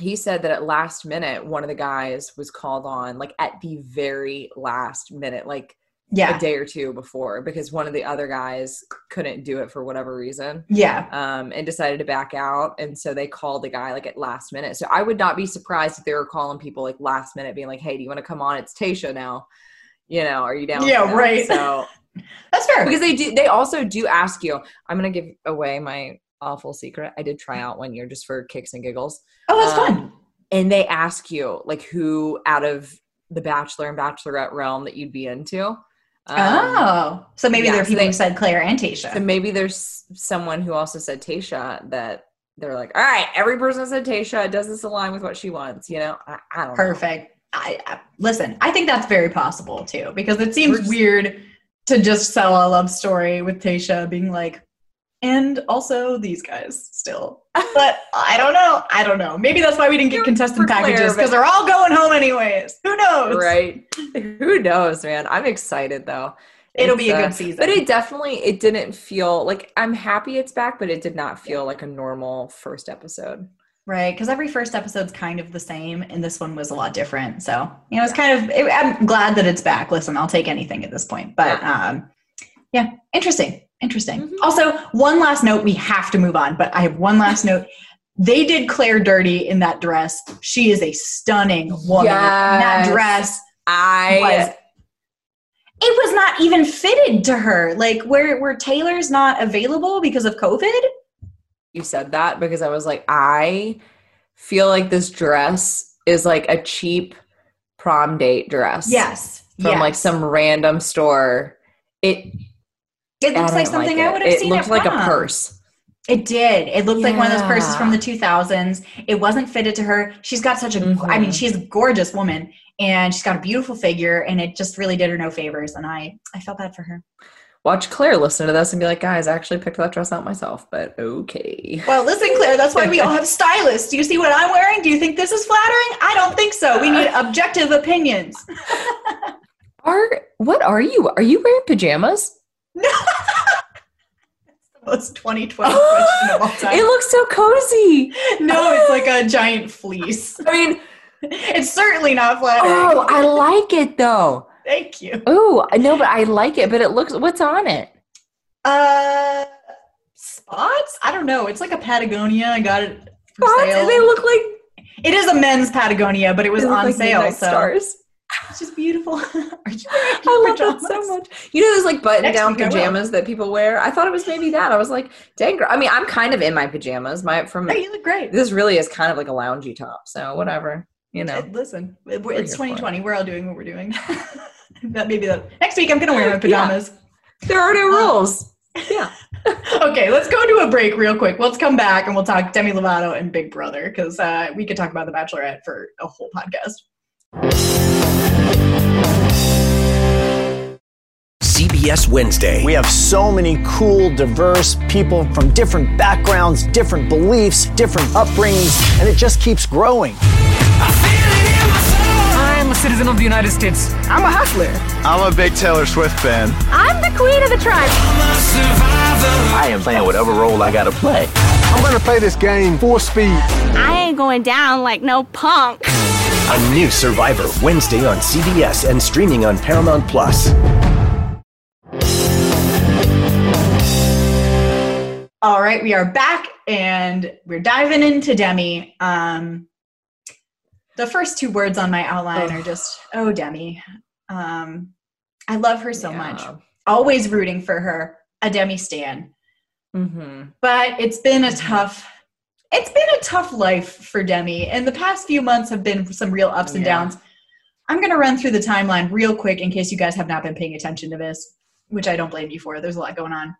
Speaker 2: he said that at last minute, one of the guys was called on, like at the very last minute, like
Speaker 1: Yeah,
Speaker 2: a day or two before, because one of the other guys couldn't do it for whatever reason.
Speaker 1: yeah,
Speaker 2: um, and decided to back out. And so they called the guy like at last minute. So I would not be surprised if they were calling people like last minute, being like, "Hey, do you want to come on? It's Tasha now. You know, are you down?"
Speaker 1: Yeah, right.
Speaker 2: So
Speaker 1: that's fair.
Speaker 2: because they do, they also do ask you. I'm gonna give away my awful secret. I did try out one year just for kicks and giggles.
Speaker 1: oh, that's fun.
Speaker 2: Um, And they ask you like who out of the Bachelor and Bachelorette realm that you'd be into. Um,
Speaker 1: oh, so maybe
Speaker 2: yeah,
Speaker 1: there are
Speaker 2: so
Speaker 1: people
Speaker 2: they-
Speaker 1: who said Clare and Tasha.
Speaker 2: So maybe there's someone who also said Tasha that they're like, all right, every person said Tasha. Does this align with what she wants? You know, I, I don't know.
Speaker 1: Perfect. I, I listen. I think that's very possible too, because it seems
Speaker 2: just-
Speaker 1: weird to just sell a love story with Tasha being like, and also these guys still. But I don't know. I don't know. Maybe that's why we didn't get contestant packages because they're all going home anyways. Who knows?
Speaker 2: Right? Who knows, man? I'm excited though.
Speaker 1: It'll
Speaker 2: It's,
Speaker 1: be a
Speaker 2: uh,
Speaker 1: good season.
Speaker 2: But it definitely it didn't feel like I'm happy it's back, but it did not feel like a normal first episode.
Speaker 1: Right, because every first episode's kind of the same, and this one was a lot different. So you know, it's kind of. It, I'm glad that it's back. Listen, I'll take anything at this point. But um, yeah, interesting, interesting.
Speaker 2: Mhm.
Speaker 1: Also, one last note. We have to move on, but I have one last note. They did Clare dirty in that dress. She is a stunning woman. That dress
Speaker 2: I
Speaker 1: was. It was not even fitted to her. Like where where tailors not available because of COVID.
Speaker 2: You said that because I was like, I feel like this dress is like a cheap prom date dress.
Speaker 1: Yes,
Speaker 2: From
Speaker 1: yes.
Speaker 2: like some random store. It
Speaker 1: It looks like something
Speaker 2: it.
Speaker 1: I would have
Speaker 2: It
Speaker 1: seen.
Speaker 2: It
Speaker 1: looked
Speaker 2: like a
Speaker 1: prom.
Speaker 2: purse.
Speaker 1: It did. It looked like one of those purses from the 2000s. It wasn't fitted to her. She's got such a, I mean,
Speaker 2: Mhm.
Speaker 1: she's a gorgeous woman and she's got a beautiful figure and it just really did her no favors. And I, I felt bad for her.
Speaker 2: Watch Clare listen to this and be like, guys, I actually picked that dress out myself, but okay.
Speaker 1: Well, listen, Clare, that's why we all have stylists. Do you see what I'm wearing? Do you think this is flattering? I don't think so. We need objective opinions.
Speaker 2: Are what are you? Are you wearing pajamas?
Speaker 1: No. Most 2020 question of all
Speaker 2: it looks so cozy.
Speaker 1: No, it's like a giant fleece.
Speaker 2: I mean,
Speaker 1: It's certainly not flattering.
Speaker 2: oh, I like it though.
Speaker 1: Thank you.
Speaker 2: Oh, no, but I like it. But it looks. What's on it?
Speaker 1: Uh, spots? I don't know. It's like a Patagonia. I got it for
Speaker 2: Spots,
Speaker 1: sale.
Speaker 2: they look like
Speaker 1: it is a men's Patagonia, but it was on
Speaker 2: like
Speaker 1: sale. So
Speaker 2: stars.
Speaker 1: it's just beautiful. Are you
Speaker 2: I love that so much. You know those like button
Speaker 1: Next
Speaker 2: down
Speaker 1: week I will.
Speaker 2: pajamas that people wear? I thought it was maybe that. I was like, dang girl. I mean, I'm kind of in my pajamas. My from
Speaker 1: Oh, you look great.
Speaker 2: this really is kind of like a loungy top. So whatever. You know.
Speaker 1: Listen, it's
Speaker 2: here it.
Speaker 1: 2020. We're all doing what we're doing. that maybe the next week I'm gonna wear my pajamas.
Speaker 2: There are no rules. Yeah.
Speaker 1: okay, let's go to a break real quick. Let's come back and we'll talk Demi Lovato and Big Brother because uh, we could talk about The Bachelorette for a whole podcast.
Speaker 3: CBS Wednesday.
Speaker 4: We have so many cool, diverse people from different backgrounds, different beliefs, different upbringings, and it just keeps growing.
Speaker 5: I'm a citizen of the United States. I'm a hustler.
Speaker 6: I'm a big Taylor Swift fan.
Speaker 7: I'm the queen of the tribe.
Speaker 8: I am playing whatever role I gotta play.
Speaker 6: I'm gonna play this game full speed.
Speaker 7: I ain't going down like no punk.
Speaker 3: A new Survivor Wednesday on CBS and streaming on Paramount Plus.
Speaker 1: All right, we are back and we're diving into Demi. Um, the first two words on my outline are just, oh, Demi. Um, I love her so much. Always rooting for her, a Demi Stan.
Speaker 2: Mm-hmm.
Speaker 1: But it's been a tough, it's been a tough life for Demi. And the past few months have been some real ups and
Speaker 2: Yeah.
Speaker 1: downs. I'm going to run through the timeline real quick in case you guys have not been paying attention to this, which I don't blame you for. There's a lot going on.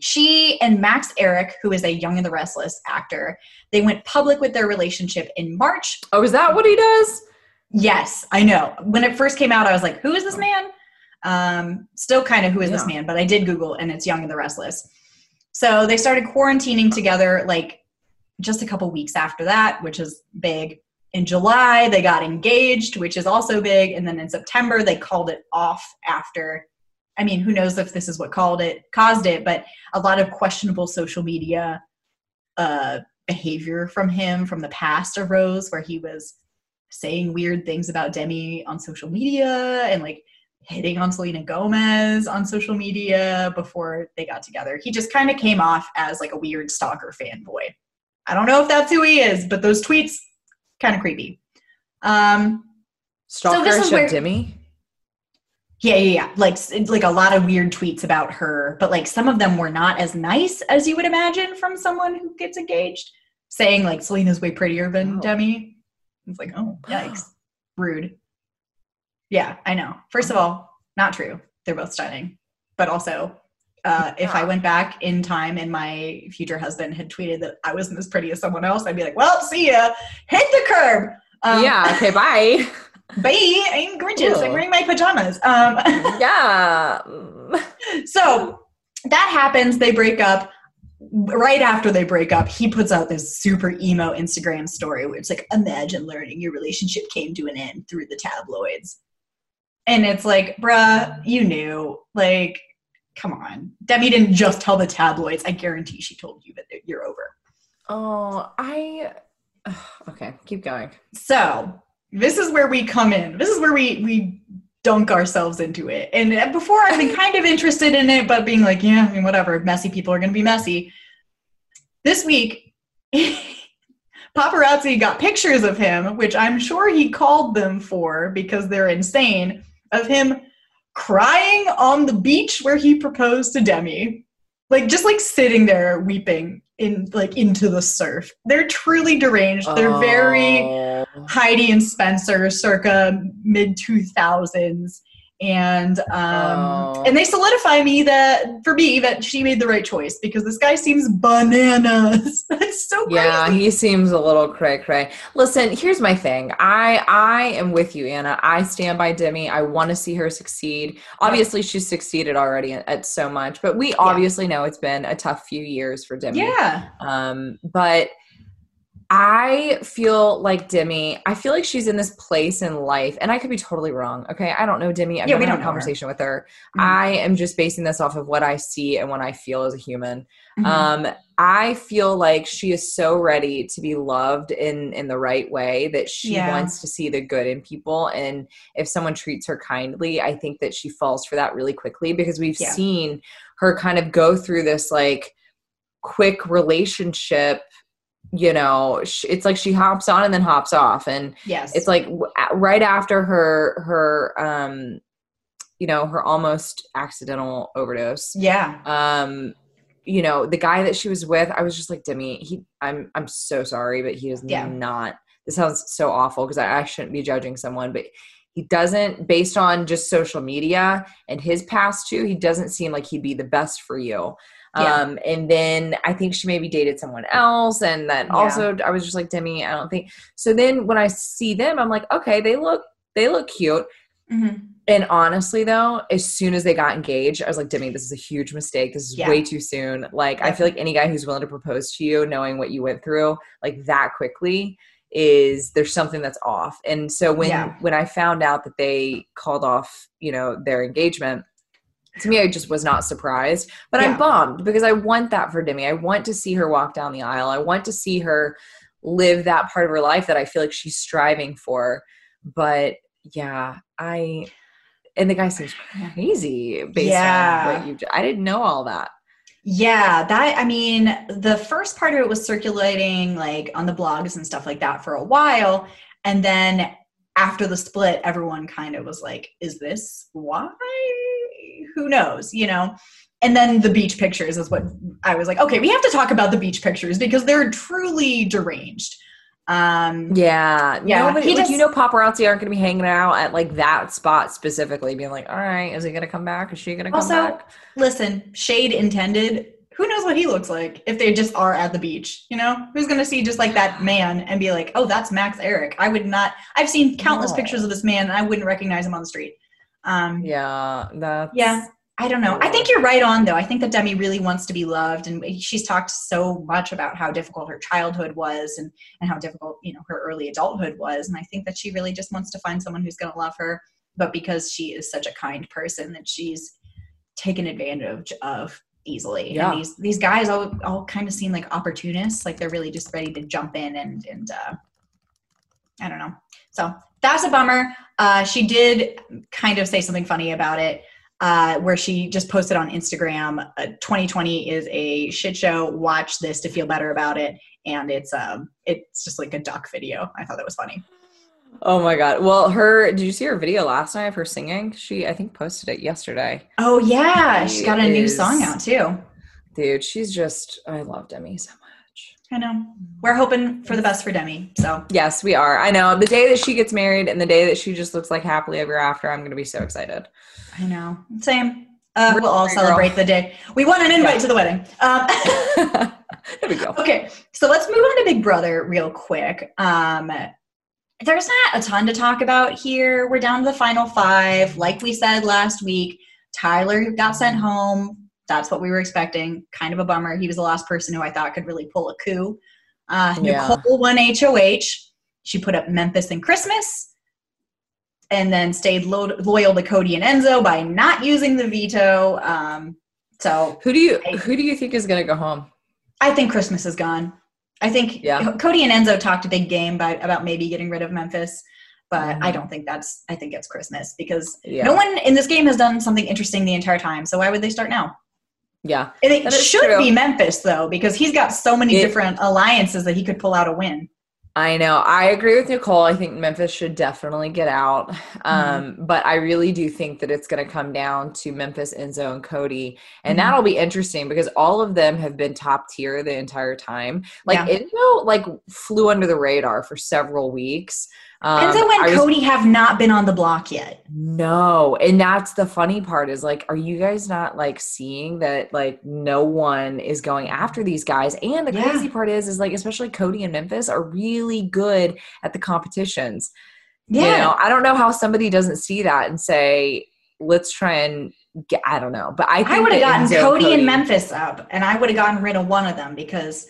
Speaker 1: She and Max Ehrich, who is a Young and the Restless actor, they went public with their relationship in March.
Speaker 2: Oh, is that what he does?
Speaker 1: Yes, I know. When it first came out, I was like, who is this man? Um, still kind of who is this man, but I did Google and it's Young and the Restless. So they started quarantining together like just a couple weeks after that, which is big. In July, they got engaged, which is also big. And then in September, they called it off after. I mean, who knows if this is what called it, caused it, but a lot of questionable social media uh, behavior from him from the past arose, where he was saying weird things about Demi on social media and like hitting on Selena Gomez on social media before they got together. He just kind of came off as like a weird stalker fanboy. I don't know if that's who he is, but those tweets kind of creepy. Um,
Speaker 2: Stalker
Speaker 1: this is where-
Speaker 2: Demi.
Speaker 1: Yeah, yeah, yeah. Like like a lot of weird tweets about her, but like some of them were not as nice as you would imagine from someone who gets engaged, saying like Selena's way prettier than
Speaker 2: Oh.
Speaker 1: Demi. It's like, oh, yikes, rude. Yeah, I know. First of all, not true. They're both stunning, but also. Uh, if I went back in time and my future husband had tweeted that I wasn't as pretty as someone else, I'd be like, "Well, see ya, hit the curb." Um,
Speaker 2: yeah. Okay. Bye.
Speaker 1: bye. I'm gorgeous. I'm wearing my pajamas. Um,
Speaker 2: yeah.
Speaker 1: so that happens. They break up. Right after they break up, he puts out this super emo Instagram story where it's like, imagine learning your relationship came to an end through the tabloids. And it's like, bruh, you knew. Like, come on. Demi didn't just tell the tabloids. I guarantee she told you that you're over.
Speaker 2: Oh, I. Okay, keep going.
Speaker 1: So this is where we come in. This is where we we dunk ourselves into it. And uh, before I've been kind of interested in it, but being like, yeah, I mean, whatever. Messy people are going to be messy. This week, paparazzi got pictures of him, which I'm sure he called them for because they're insane, of him crying on the beach where he proposed to Demi. Like just like sitting there weeping in like into the surf. They're truly deranged. They're very. Heidi and Spencer circa mid 2000s and um
Speaker 2: Oh.
Speaker 1: and they solidify me that for me that she made the right choice because this guy seems bananas that's so crazy
Speaker 2: Yeah, he seems a little cray cray. Listen, here's my thing. I I am with you, Anna. I stand by Demi. I want to see her succeed. Obviously, she's succeeded already at, at so much, but we obviously know it's been a tough few years for Demi.
Speaker 1: yeah
Speaker 2: Um, but I feel like Demi, I feel like she's in this place in life, and I could be totally wrong. Okay. I don't know Demi. I've
Speaker 1: Yeah,
Speaker 2: never
Speaker 1: we
Speaker 2: had
Speaker 1: don't
Speaker 2: a
Speaker 1: know her.
Speaker 2: conversation with her.
Speaker 1: Mhm.
Speaker 2: I am just basing this off of what I see and what I feel as a human.
Speaker 1: Mhm.
Speaker 2: Um, I feel like she is so ready to be loved in in the right way that she
Speaker 1: Yeah.
Speaker 2: wants to see the good in people. And if someone treats her kindly, I think that she falls for that really quickly because we've
Speaker 1: Yeah.
Speaker 2: seen her kind of go through this like quick relationship you know it's like she hops on and then hops off. And
Speaker 1: yes.
Speaker 2: it's like right after her her um you know her almost accidental overdose
Speaker 1: yeah.
Speaker 2: um you know the guy that she was with i was just like demi he i'm i'm so sorry but he is
Speaker 1: Yeah.
Speaker 2: not this sounds so awful because I, I shouldn't be judging someone but he doesn't based on just social media and his past too he doesn't seem like he'd be the best for you
Speaker 1: Yeah.
Speaker 2: um and then i think she maybe dated someone else and then
Speaker 1: Yeah.
Speaker 2: also i was just like demi i don't think so then when i see them i'm like okay they look they look cute
Speaker 1: Mhm.
Speaker 2: and honestly, though, as soon as they got engaged, I was like, Demi, this is a huge mistake. This is
Speaker 1: Yeah.
Speaker 2: way too soon. Like, I feel like any guy who's willing to propose to you, knowing what you went through, like that quickly, is there's something that's off. And so when
Speaker 1: Yeah.
Speaker 2: when I found out that they called off, you know, their engagement, to me, I just was not surprised. But
Speaker 1: Yeah.
Speaker 2: I'm bummed because I want that for Demi. I want to see her walk down the aisle. I want to see her live that part of her life that I feel like she's striving for. But yeah, I and the guy seems crazy based
Speaker 1: Yeah.
Speaker 2: on what you. I didn't know all that.
Speaker 1: Yeah, that I mean, the first part of it was circulating like on the blogs and stuff like that for a while, and then after the split, everyone kind of was like, "Is this why? Who knows?" You know. And then the beach pictures is what I was like, "Okay, we have to talk about the beach pictures because they're truly deranged." Um,
Speaker 2: Yeah,
Speaker 1: Yeah,
Speaker 2: Nobody,
Speaker 1: he
Speaker 2: like,
Speaker 1: just-
Speaker 2: you know, paparazzi aren't going to be hanging out at like that spot specifically, being like, "All right, is he going to come back? Is she going to come
Speaker 1: Also,
Speaker 2: back?"
Speaker 1: listen, shade intended. Who knows what he looks like if they just are at the beach? You know, who's going to see just like that man and be like, "Oh, that's Max Ehrich." I would not. I've seen countless
Speaker 2: No.
Speaker 1: pictures of this man, and I wouldn't recognize him on the street. Um,
Speaker 2: Yeah, that's
Speaker 1: Yeah. I don't know. I think you're right on though. I think that Demi really wants to be loved and she's talked so much about how difficult her childhood was and, and how difficult, you know, her early adulthood was. And I think that she really just wants to find someone who's gonna love her. But because she is such a kind person that she's taken advantage of easily.
Speaker 2: Yeah.
Speaker 1: And these these guys all all kind of seem like opportunists, like they're really just ready to jump in and and uh I don't know. So that's a bummer. Uh she did kind of say something funny about it uh, where she just posted on Instagram, uh, 2020 is a shit show. Watch this to feel better about it. And it's um, it's just like a duck video. I thought that was funny.
Speaker 2: Oh my god. Well, her did you see her video last night of her singing? She I think posted it yesterday.
Speaker 1: Oh yeah, she's got a new song out too.
Speaker 2: Dude, she's just I love Demi so much.
Speaker 1: I know. We're hoping for the best for Demi. So
Speaker 2: Yes, we are. I know. The day that she gets married and the day that she just looks like happily ever after, I'm gonna be so excited.
Speaker 1: I know. Same. Uh, we'll all
Speaker 2: sorry, girl.
Speaker 1: celebrate the day. We want an invite
Speaker 2: Yeah.
Speaker 1: to the wedding. Um,
Speaker 2: there we go.
Speaker 1: Okay, so let's move on to Big Brother real quick. Um, there's not a ton to talk about here. We're down to the final five. Like we said last week, Tyler got sent home. That's what we were expecting. Kind of a bummer. He was the last person who I thought could really pull a coup. Uh,
Speaker 2: Yeah.
Speaker 1: Nicole won HOH. She put up Memphis and Christmas. And then stayed lo- loyal to Cody and Enzo by not using the veto. Um, so
Speaker 2: Who do you who do you think is gonna go home?
Speaker 1: I think Christmas is gone. I think
Speaker 2: Yeah.
Speaker 1: Cody and Enzo talked a big game by about maybe getting rid of Memphis, but
Speaker 2: Mhm.
Speaker 1: I don't think that's. I think it's Christmas because
Speaker 2: Yeah.
Speaker 1: no one in this game has done something interesting the entire time. So why would they start now?
Speaker 2: Yeah.
Speaker 1: And it should
Speaker 2: true.
Speaker 1: be Memphis though because he's got so many
Speaker 2: It-
Speaker 1: different alliances that he could pull out a win.
Speaker 2: I know. I agree with Nicole. I think Memphis should definitely get out. Um, But I really do think that it's going to come down to Memphis, Enzo, and Cody. And
Speaker 1: Mhm.
Speaker 2: that'll be interesting because all of them have been top tier the entire time. Like
Speaker 1: Yeah.
Speaker 2: Enzo, like flew under the radar for several weeks. Um,
Speaker 1: Enzo and
Speaker 2: was-
Speaker 1: Cody have not been on the block yet.
Speaker 2: No, and that's the funny part is like, are you guys not like seeing that like no one is going after these guys? And the
Speaker 1: Yeah.
Speaker 2: crazy part is, is like especially Cody and Memphis are really good at the competitions.
Speaker 1: Yeah,
Speaker 2: You know, I don't know how somebody doesn't see that and say, let's try and get. I don't know, but I
Speaker 1: I would have gotten
Speaker 2: Enzo
Speaker 1: Cody, and Memphis up, and I would have gotten rid of one of them because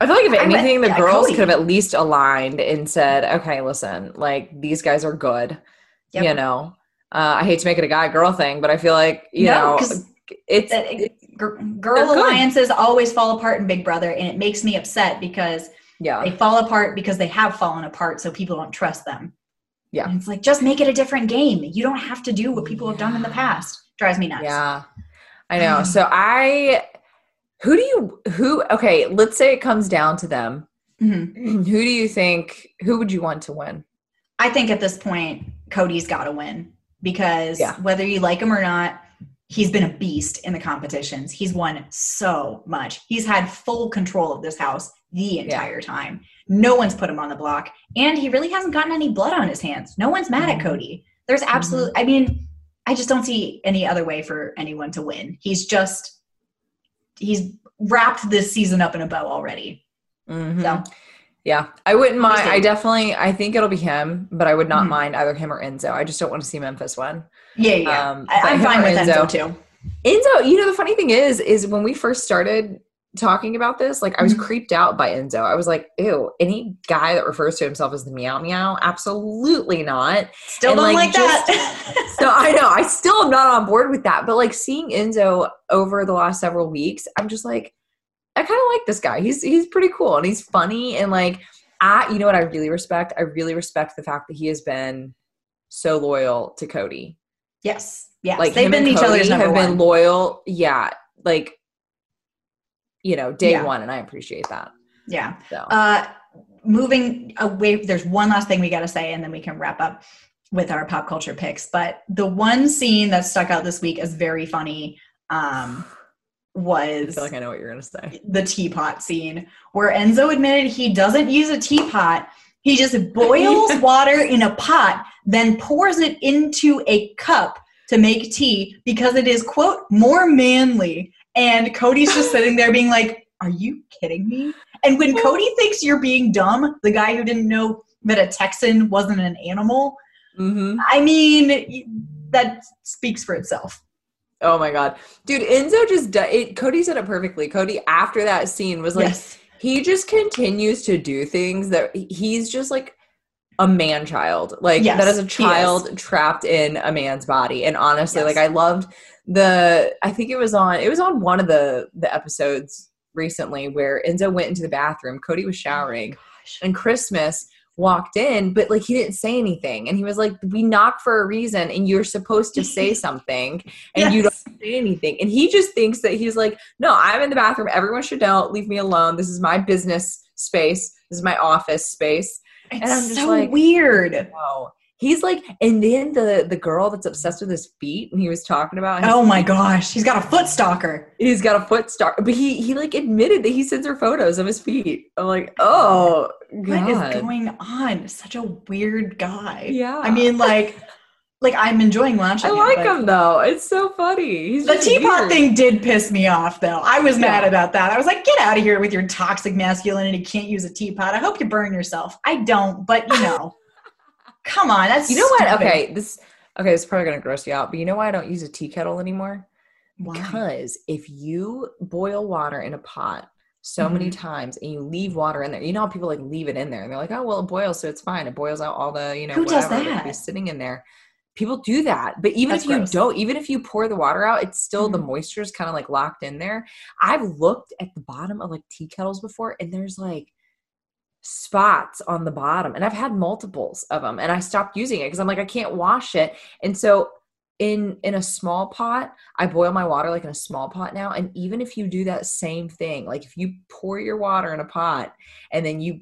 Speaker 2: I feel like if anything, the
Speaker 1: yeah,
Speaker 2: girls
Speaker 1: Cody.
Speaker 2: could have at least aligned and said, okay, listen, like these guys are good.
Speaker 1: Yep.
Speaker 2: You know, uh, I hate to make it a guy girl thing, but I feel like you
Speaker 1: No,
Speaker 2: know it's
Speaker 1: that
Speaker 2: it-
Speaker 1: gr-
Speaker 2: They're
Speaker 1: girl
Speaker 2: good.
Speaker 1: alliances always fall apart in Big Brother, and it makes me upset because
Speaker 2: yeah
Speaker 1: they fall apart because they have fallen apart, so people don't trust them.
Speaker 2: Yeah.
Speaker 1: and it's like just make it a different game. You don't have to do what people have done in the past. Drives me nuts.
Speaker 2: yeah I know. So I who do you who okay, let's say it comes down to them.
Speaker 1: Mhm.
Speaker 2: Who do you think who would you want to win?
Speaker 1: I think at this point, Cody's got to win because
Speaker 2: Yeah.
Speaker 1: whether you like him or not, he's been a beast in the competitions. He's won so much. He's had full control of this house the entire time. No one's put him on the block, and he really hasn't gotten any blood on his hands. No one's mad
Speaker 2: Mhm.
Speaker 1: at Cody. There's absolute. I mean, I just don't see any other way for anyone to win. He's just he's wrapped this season up in a bow already.
Speaker 2: Mhm.
Speaker 1: So
Speaker 2: Yeah, I wouldn't mind. I definitely, I think it'll be him, but I would not
Speaker 1: Mhm.
Speaker 2: mind either him or Enzo. I just don't want to see Memphis win.
Speaker 1: yeah, yeah.
Speaker 2: Um,
Speaker 1: I, I'm fine with Enzo
Speaker 2: Enzo.
Speaker 1: too.
Speaker 2: Enzo, you know, the funny thing is, is when we first started talking about this, like I was
Speaker 1: Mhm.
Speaker 2: creeped out by Enzo. I was like, ew, any guy that refers to himself as the meow meow, absolutely not.
Speaker 1: Still
Speaker 2: And,
Speaker 1: don't
Speaker 2: like,
Speaker 1: like, that.
Speaker 2: So I know I still am not on board with that, but like seeing Enzo over the last several weeks, I'm just like, I kind of like this guy. He's he's pretty cool and he's funny and like I, you know what I really respect? I really respect the fact that he has been so loyal to Cody.
Speaker 1: Yes. Yes.
Speaker 2: Like
Speaker 1: They've been each
Speaker 2: Cody
Speaker 1: other's number
Speaker 2: have
Speaker 1: one.
Speaker 2: been loyal. Yeah, like you know, day
Speaker 1: Yeah.
Speaker 2: one, and I appreciate that.
Speaker 1: yeah.
Speaker 2: So
Speaker 1: Uh, moving away, there's one last thing we got to say, and then we can wrap up with our pop culture picks. But the one scene that stuck out this week is very funny um,
Speaker 2: I
Speaker 1: was
Speaker 2: feel like I know what you're gonna say.
Speaker 1: the teapot scene where Enzo admitted he doesn't use a teapot. He just boils water in a pot, then pours it into a cup to make tea because it is, quote, more manly. And Cody's just sitting there being like, Are you kidding me? And when Cody thinks you're being dumb, the guy who didn't know that a Texan wasn't an animal,
Speaker 2: Mm-hmm.
Speaker 1: I mean, that speaks for itself.
Speaker 2: Oh my god, dude, Enzo just it. Cody said it perfectly. Cody after that scene was like,
Speaker 1: Yes.
Speaker 2: he just continues to do things that he's just like a man child, like
Speaker 1: Yes,
Speaker 2: that is a
Speaker 1: he is.
Speaker 2: child trapped in a man's body. And honestly,
Speaker 1: Yes.
Speaker 2: like I loved the. I think it was on. It was on one of the the episodes recently where Enzo went into the bathroom. Cody was oh showering, and Christmas walked in, but like he didn't say anything. And he was like, We knock for a reason, and you're supposed to say something, and you don't say anything. And he just thinks that he's like, No, I'm in the bathroom. Everyone should know. Leave me alone. This is my business space. This is my office space.
Speaker 1: It's
Speaker 2: And I'm just
Speaker 1: so
Speaker 2: like-
Speaker 1: weird.
Speaker 2: No. He's like, and then the the girl that's obsessed with his feet, and he was talking about. his
Speaker 1: Oh my gosh, he's got a foot stalker.
Speaker 2: He's got a foot star, but he he like admitted that he sends her photos of his feet. I'm like, oh
Speaker 1: What is
Speaker 2: god,
Speaker 1: going on? Such a weird guy.
Speaker 2: Yeah.
Speaker 1: I mean, like, like I'm enjoying watching.
Speaker 2: I like
Speaker 1: but-
Speaker 2: him though. It's so funny. He's
Speaker 1: The teapot
Speaker 2: weird.
Speaker 1: thing did piss me off, though. I was mad about that. I was like, get out of here with your toxic masculinity. Can't use a teapot. I hope you burn yourself. I don't, but you know, come on. That's
Speaker 2: You know what? Okay, this okay. Is probably gonna gross you out, but you know why I don't use a tea kettle anymore?
Speaker 1: Why?
Speaker 2: Because if you boil water in a pot so many
Speaker 1: Mm-hmm.
Speaker 2: times and you leave water in there, you know how people like leave it in there and they're like, oh well, it boils, so it's fine. It boils out all the you know
Speaker 1: Who does
Speaker 2: whatever that
Speaker 1: that?
Speaker 2: be sitting in there. People do that, but even
Speaker 1: That's
Speaker 2: if you
Speaker 1: gross.
Speaker 2: don't, even if you pour the water out, it's still the
Speaker 1: Mhm.
Speaker 2: moisture is kind of like locked in there. I've looked at the bottom of like tea kettles before, and there's like spots on the bottom and i've had multiples of them and i stopped using it because i'm like i can't wash it and so in in a small pot i boil my water like in a small pot now and even if you do that same thing like if you pour your water in a pot and then you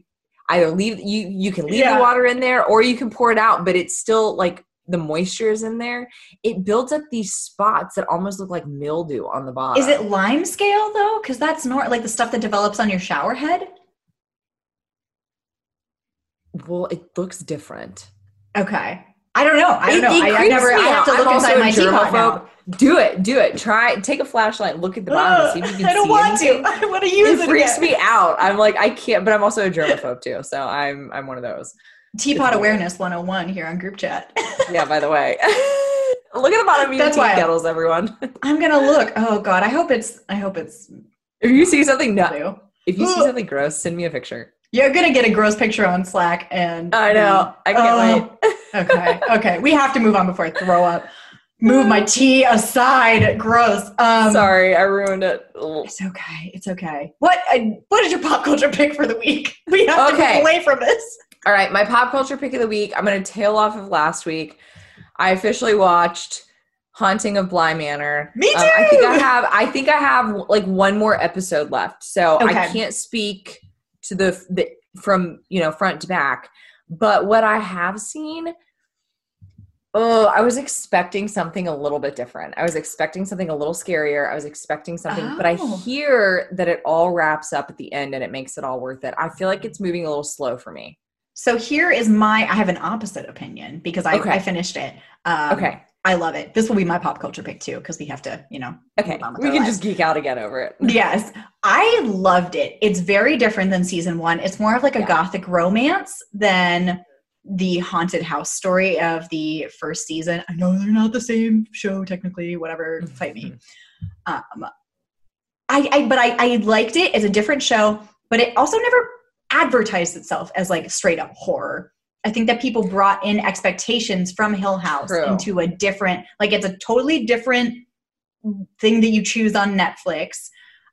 Speaker 2: either leave you you can leave
Speaker 1: Yeah.
Speaker 2: the water in there or you can pour it out but it's still like the moisture is in there it builds up these spots that almost look like mildew on the bottom
Speaker 1: Is it lime scale though? Because that's not like the stuff that develops on your shower head.
Speaker 2: well it looks different
Speaker 1: Okay. I don't know. I don't
Speaker 2: It-
Speaker 1: know.
Speaker 2: it
Speaker 1: I, never. I have to
Speaker 2: I'm
Speaker 1: look inside my teapot now.
Speaker 2: Do it. Do it. Try. Take a flashlight. Look at the bottom. and see if you can
Speaker 1: I don't
Speaker 2: see
Speaker 1: want
Speaker 2: anything.
Speaker 1: to. I want to use
Speaker 2: It
Speaker 1: it.
Speaker 2: freaks
Speaker 1: again.
Speaker 2: me out. I'm like I can't. But I'm also a germaphobe too. So I'm I'm one of those.
Speaker 1: Teapot awareness 101 here on group chat.
Speaker 2: Yeah. By the way, look at the bottom of your
Speaker 1: That's
Speaker 2: tea kettles, everyone.
Speaker 1: I'm gonna look. Oh God, I hope it's. I hope it's
Speaker 2: if you see something
Speaker 1: no
Speaker 2: if you see something gross, send me a picture.
Speaker 1: You're gonna get a gross picture on Slack, and
Speaker 2: I know. I can't
Speaker 1: Oh,
Speaker 2: wait.
Speaker 1: okay, okay. We have to move on before I throw up. Move my tea aside. Gross. Um,
Speaker 2: Sorry, I ruined it. Ugh.
Speaker 1: It's okay. It's okay. What? Uh, what is your pop culture pick for the week? We have to
Speaker 2: Okay.
Speaker 1: move away from this.
Speaker 2: All right, my pop culture pick of the week. I'm going to tail off of last week. I officially watched Haunting of Bly Manor.
Speaker 1: Me
Speaker 2: Um, I think I
Speaker 1: too!
Speaker 2: have. I think I have like one more episode left, so I can't speak to the, the from you know front to back. But what I have seen, oh, I was expecting something a little bit different. I was expecting something a little scarier. I was expecting something, but I
Speaker 1: Oh.
Speaker 2: hear that it all wraps up at the end and it makes it all worth it. I feel like it's moving a little slow for me.
Speaker 1: So here is my. I have an opposite opinion because I,
Speaker 2: Okay.
Speaker 1: I finished it. Um,
Speaker 2: Okay.
Speaker 1: I love it. This will be my pop culture pick too because we have to, you know.
Speaker 2: Okay,
Speaker 1: move on with
Speaker 2: we can
Speaker 1: lives.
Speaker 2: just geek out again over it.
Speaker 1: Yes, I loved it. It's very different than season one. It's more of like a
Speaker 2: Yeah.
Speaker 1: gothic romance than the haunted house story of the first season. I know they're not the same show technically. Whatever, fight me. Um, I, I but I, I liked it. It's a different show, but it also never advertised itself as like straight up horror. I think that people brought in expectations from Hill House
Speaker 2: True.
Speaker 1: into a different, like it's a totally different thing that you choose on Netflix.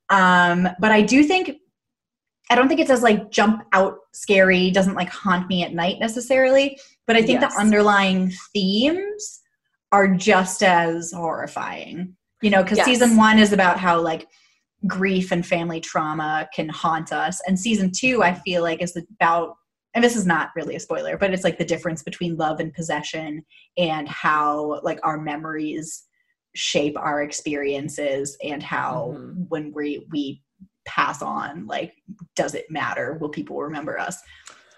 Speaker 1: Um, but I do think I don't think it's as like jump out scary, doesn't like haunt me at night necessarily. But I think
Speaker 2: Yes.
Speaker 1: the underlying themes are just as horrifying. You know, because
Speaker 2: Yes.
Speaker 1: season one is about how like grief and family trauma can haunt us. And season two, I feel like, is about and this is not really a spoiler, but it's like the difference between love and possession and how like our memories shape our experiences and how
Speaker 2: Mhm.
Speaker 1: when we we pass on like does it matter will people remember us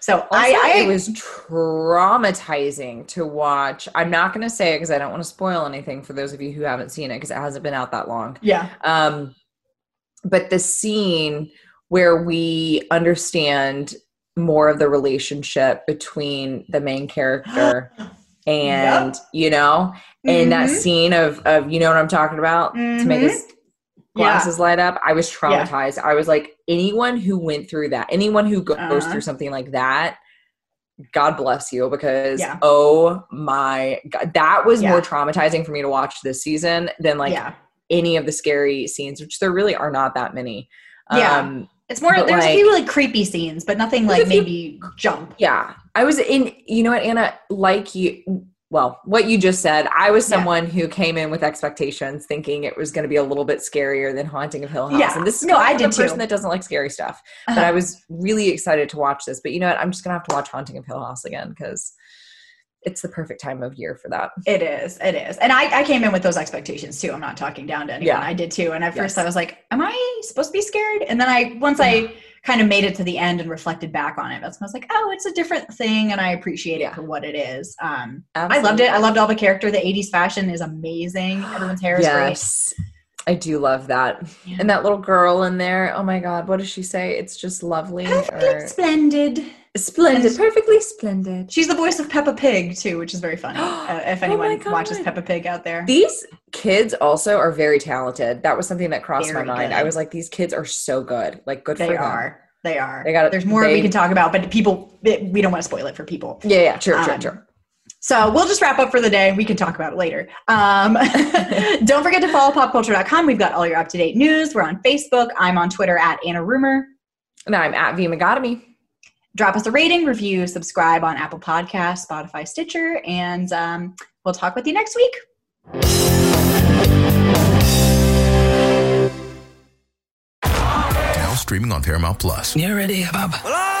Speaker 1: so
Speaker 2: Also,
Speaker 1: I, I
Speaker 2: it was traumatizing to watch. I'm not going to say it because I don't want to spoil anything for those of you who haven't seen it because it hasn't been out that long.
Speaker 1: yeah
Speaker 2: Um, but the scene where we understand more of the relationship between the main character and you know, and that
Speaker 1: Mhm.
Speaker 2: scene of of you know what I'm talking about to make
Speaker 1: Mhm.
Speaker 2: his glasses light up. I was
Speaker 1: Yeah.
Speaker 2: traumatized. I was like, anyone who went through that, anyone who goes
Speaker 1: Uh-huh.
Speaker 2: through something like that, God bless you because
Speaker 1: Yeah.
Speaker 2: oh my god, that was
Speaker 1: Yeah.
Speaker 2: more traumatizing for me to watch this season than like
Speaker 1: yeah.
Speaker 2: Any of the scary scenes, which there really are not that many.
Speaker 1: Yeah.
Speaker 2: Um,
Speaker 1: It's more. There's
Speaker 2: like-
Speaker 1: a few like creepy scenes, but nothing like
Speaker 2: few-
Speaker 1: maybe jump.
Speaker 2: yeah, I was in. You know what, Anna? Like you, well, what you just said. I was
Speaker 1: Yeah.
Speaker 2: someone who came in with expectations, thinking it was going to be a little bit scarier than Haunting of Hill House.
Speaker 1: Yeah.
Speaker 2: and this is
Speaker 1: No, I did
Speaker 2: a person
Speaker 1: too.
Speaker 2: that doesn't like scary stuff. But
Speaker 1: Uh-huh.
Speaker 2: I was really excited to watch this. But you know what? I'm just gonna have to watch Haunting of Hill House again because it's the perfect time of year for that.
Speaker 1: It is. It is. And I, I came in with those expectations too. I'm not talking down to anyone.
Speaker 2: Yeah.
Speaker 1: I did too. And at first I was like, am I supposed to be scared? And then I, once I kind of made it to the end and reflected back on it, that's when I was like, oh, it's a different thing. And I appreciate
Speaker 2: Yeah.
Speaker 1: it for what it is. Um, I loved it. I loved all the character. The 80s fashion is amazing. Everyone's hair is
Speaker 2: Yes. I do love that.
Speaker 1: great.
Speaker 2: And that little girl in there, oh my God, what does she say? It's just lovely.
Speaker 1: Perfectly
Speaker 2: Or
Speaker 1: splendid.
Speaker 2: splendid, perfectly splendid.
Speaker 1: She's the voice of Peppa Pig too, which is very funny. Uh, if
Speaker 2: Oh
Speaker 1: anyone watches Peppa Pig out there,
Speaker 2: These kids also are very talented. That was something that crossed
Speaker 1: Very
Speaker 2: my mind.
Speaker 1: good.
Speaker 2: I was like, these kids are so good. Like, good
Speaker 1: they
Speaker 2: for them.
Speaker 1: are. They are.
Speaker 2: They got it.
Speaker 1: There's more
Speaker 2: They-
Speaker 1: we can talk about, but people, it, we don't want to spoil it for people.
Speaker 2: Yeah, yeah, true, true,
Speaker 1: Um,
Speaker 2: true.
Speaker 1: So we'll just wrap up for the day. We can talk about it later. Um, don't forget to follow popculture.com. We've got all your up to date news. We're on Facebook. I'm on Twitter at Anna Rumer.
Speaker 2: And I'm at V Megatomy.
Speaker 1: Drop us a rating, review, subscribe on Apple Podcasts, Spotify, Stitcher, and um, we'll talk with you next week.
Speaker 9: Now streaming on Paramount Plus.
Speaker 8: You ready, Bob?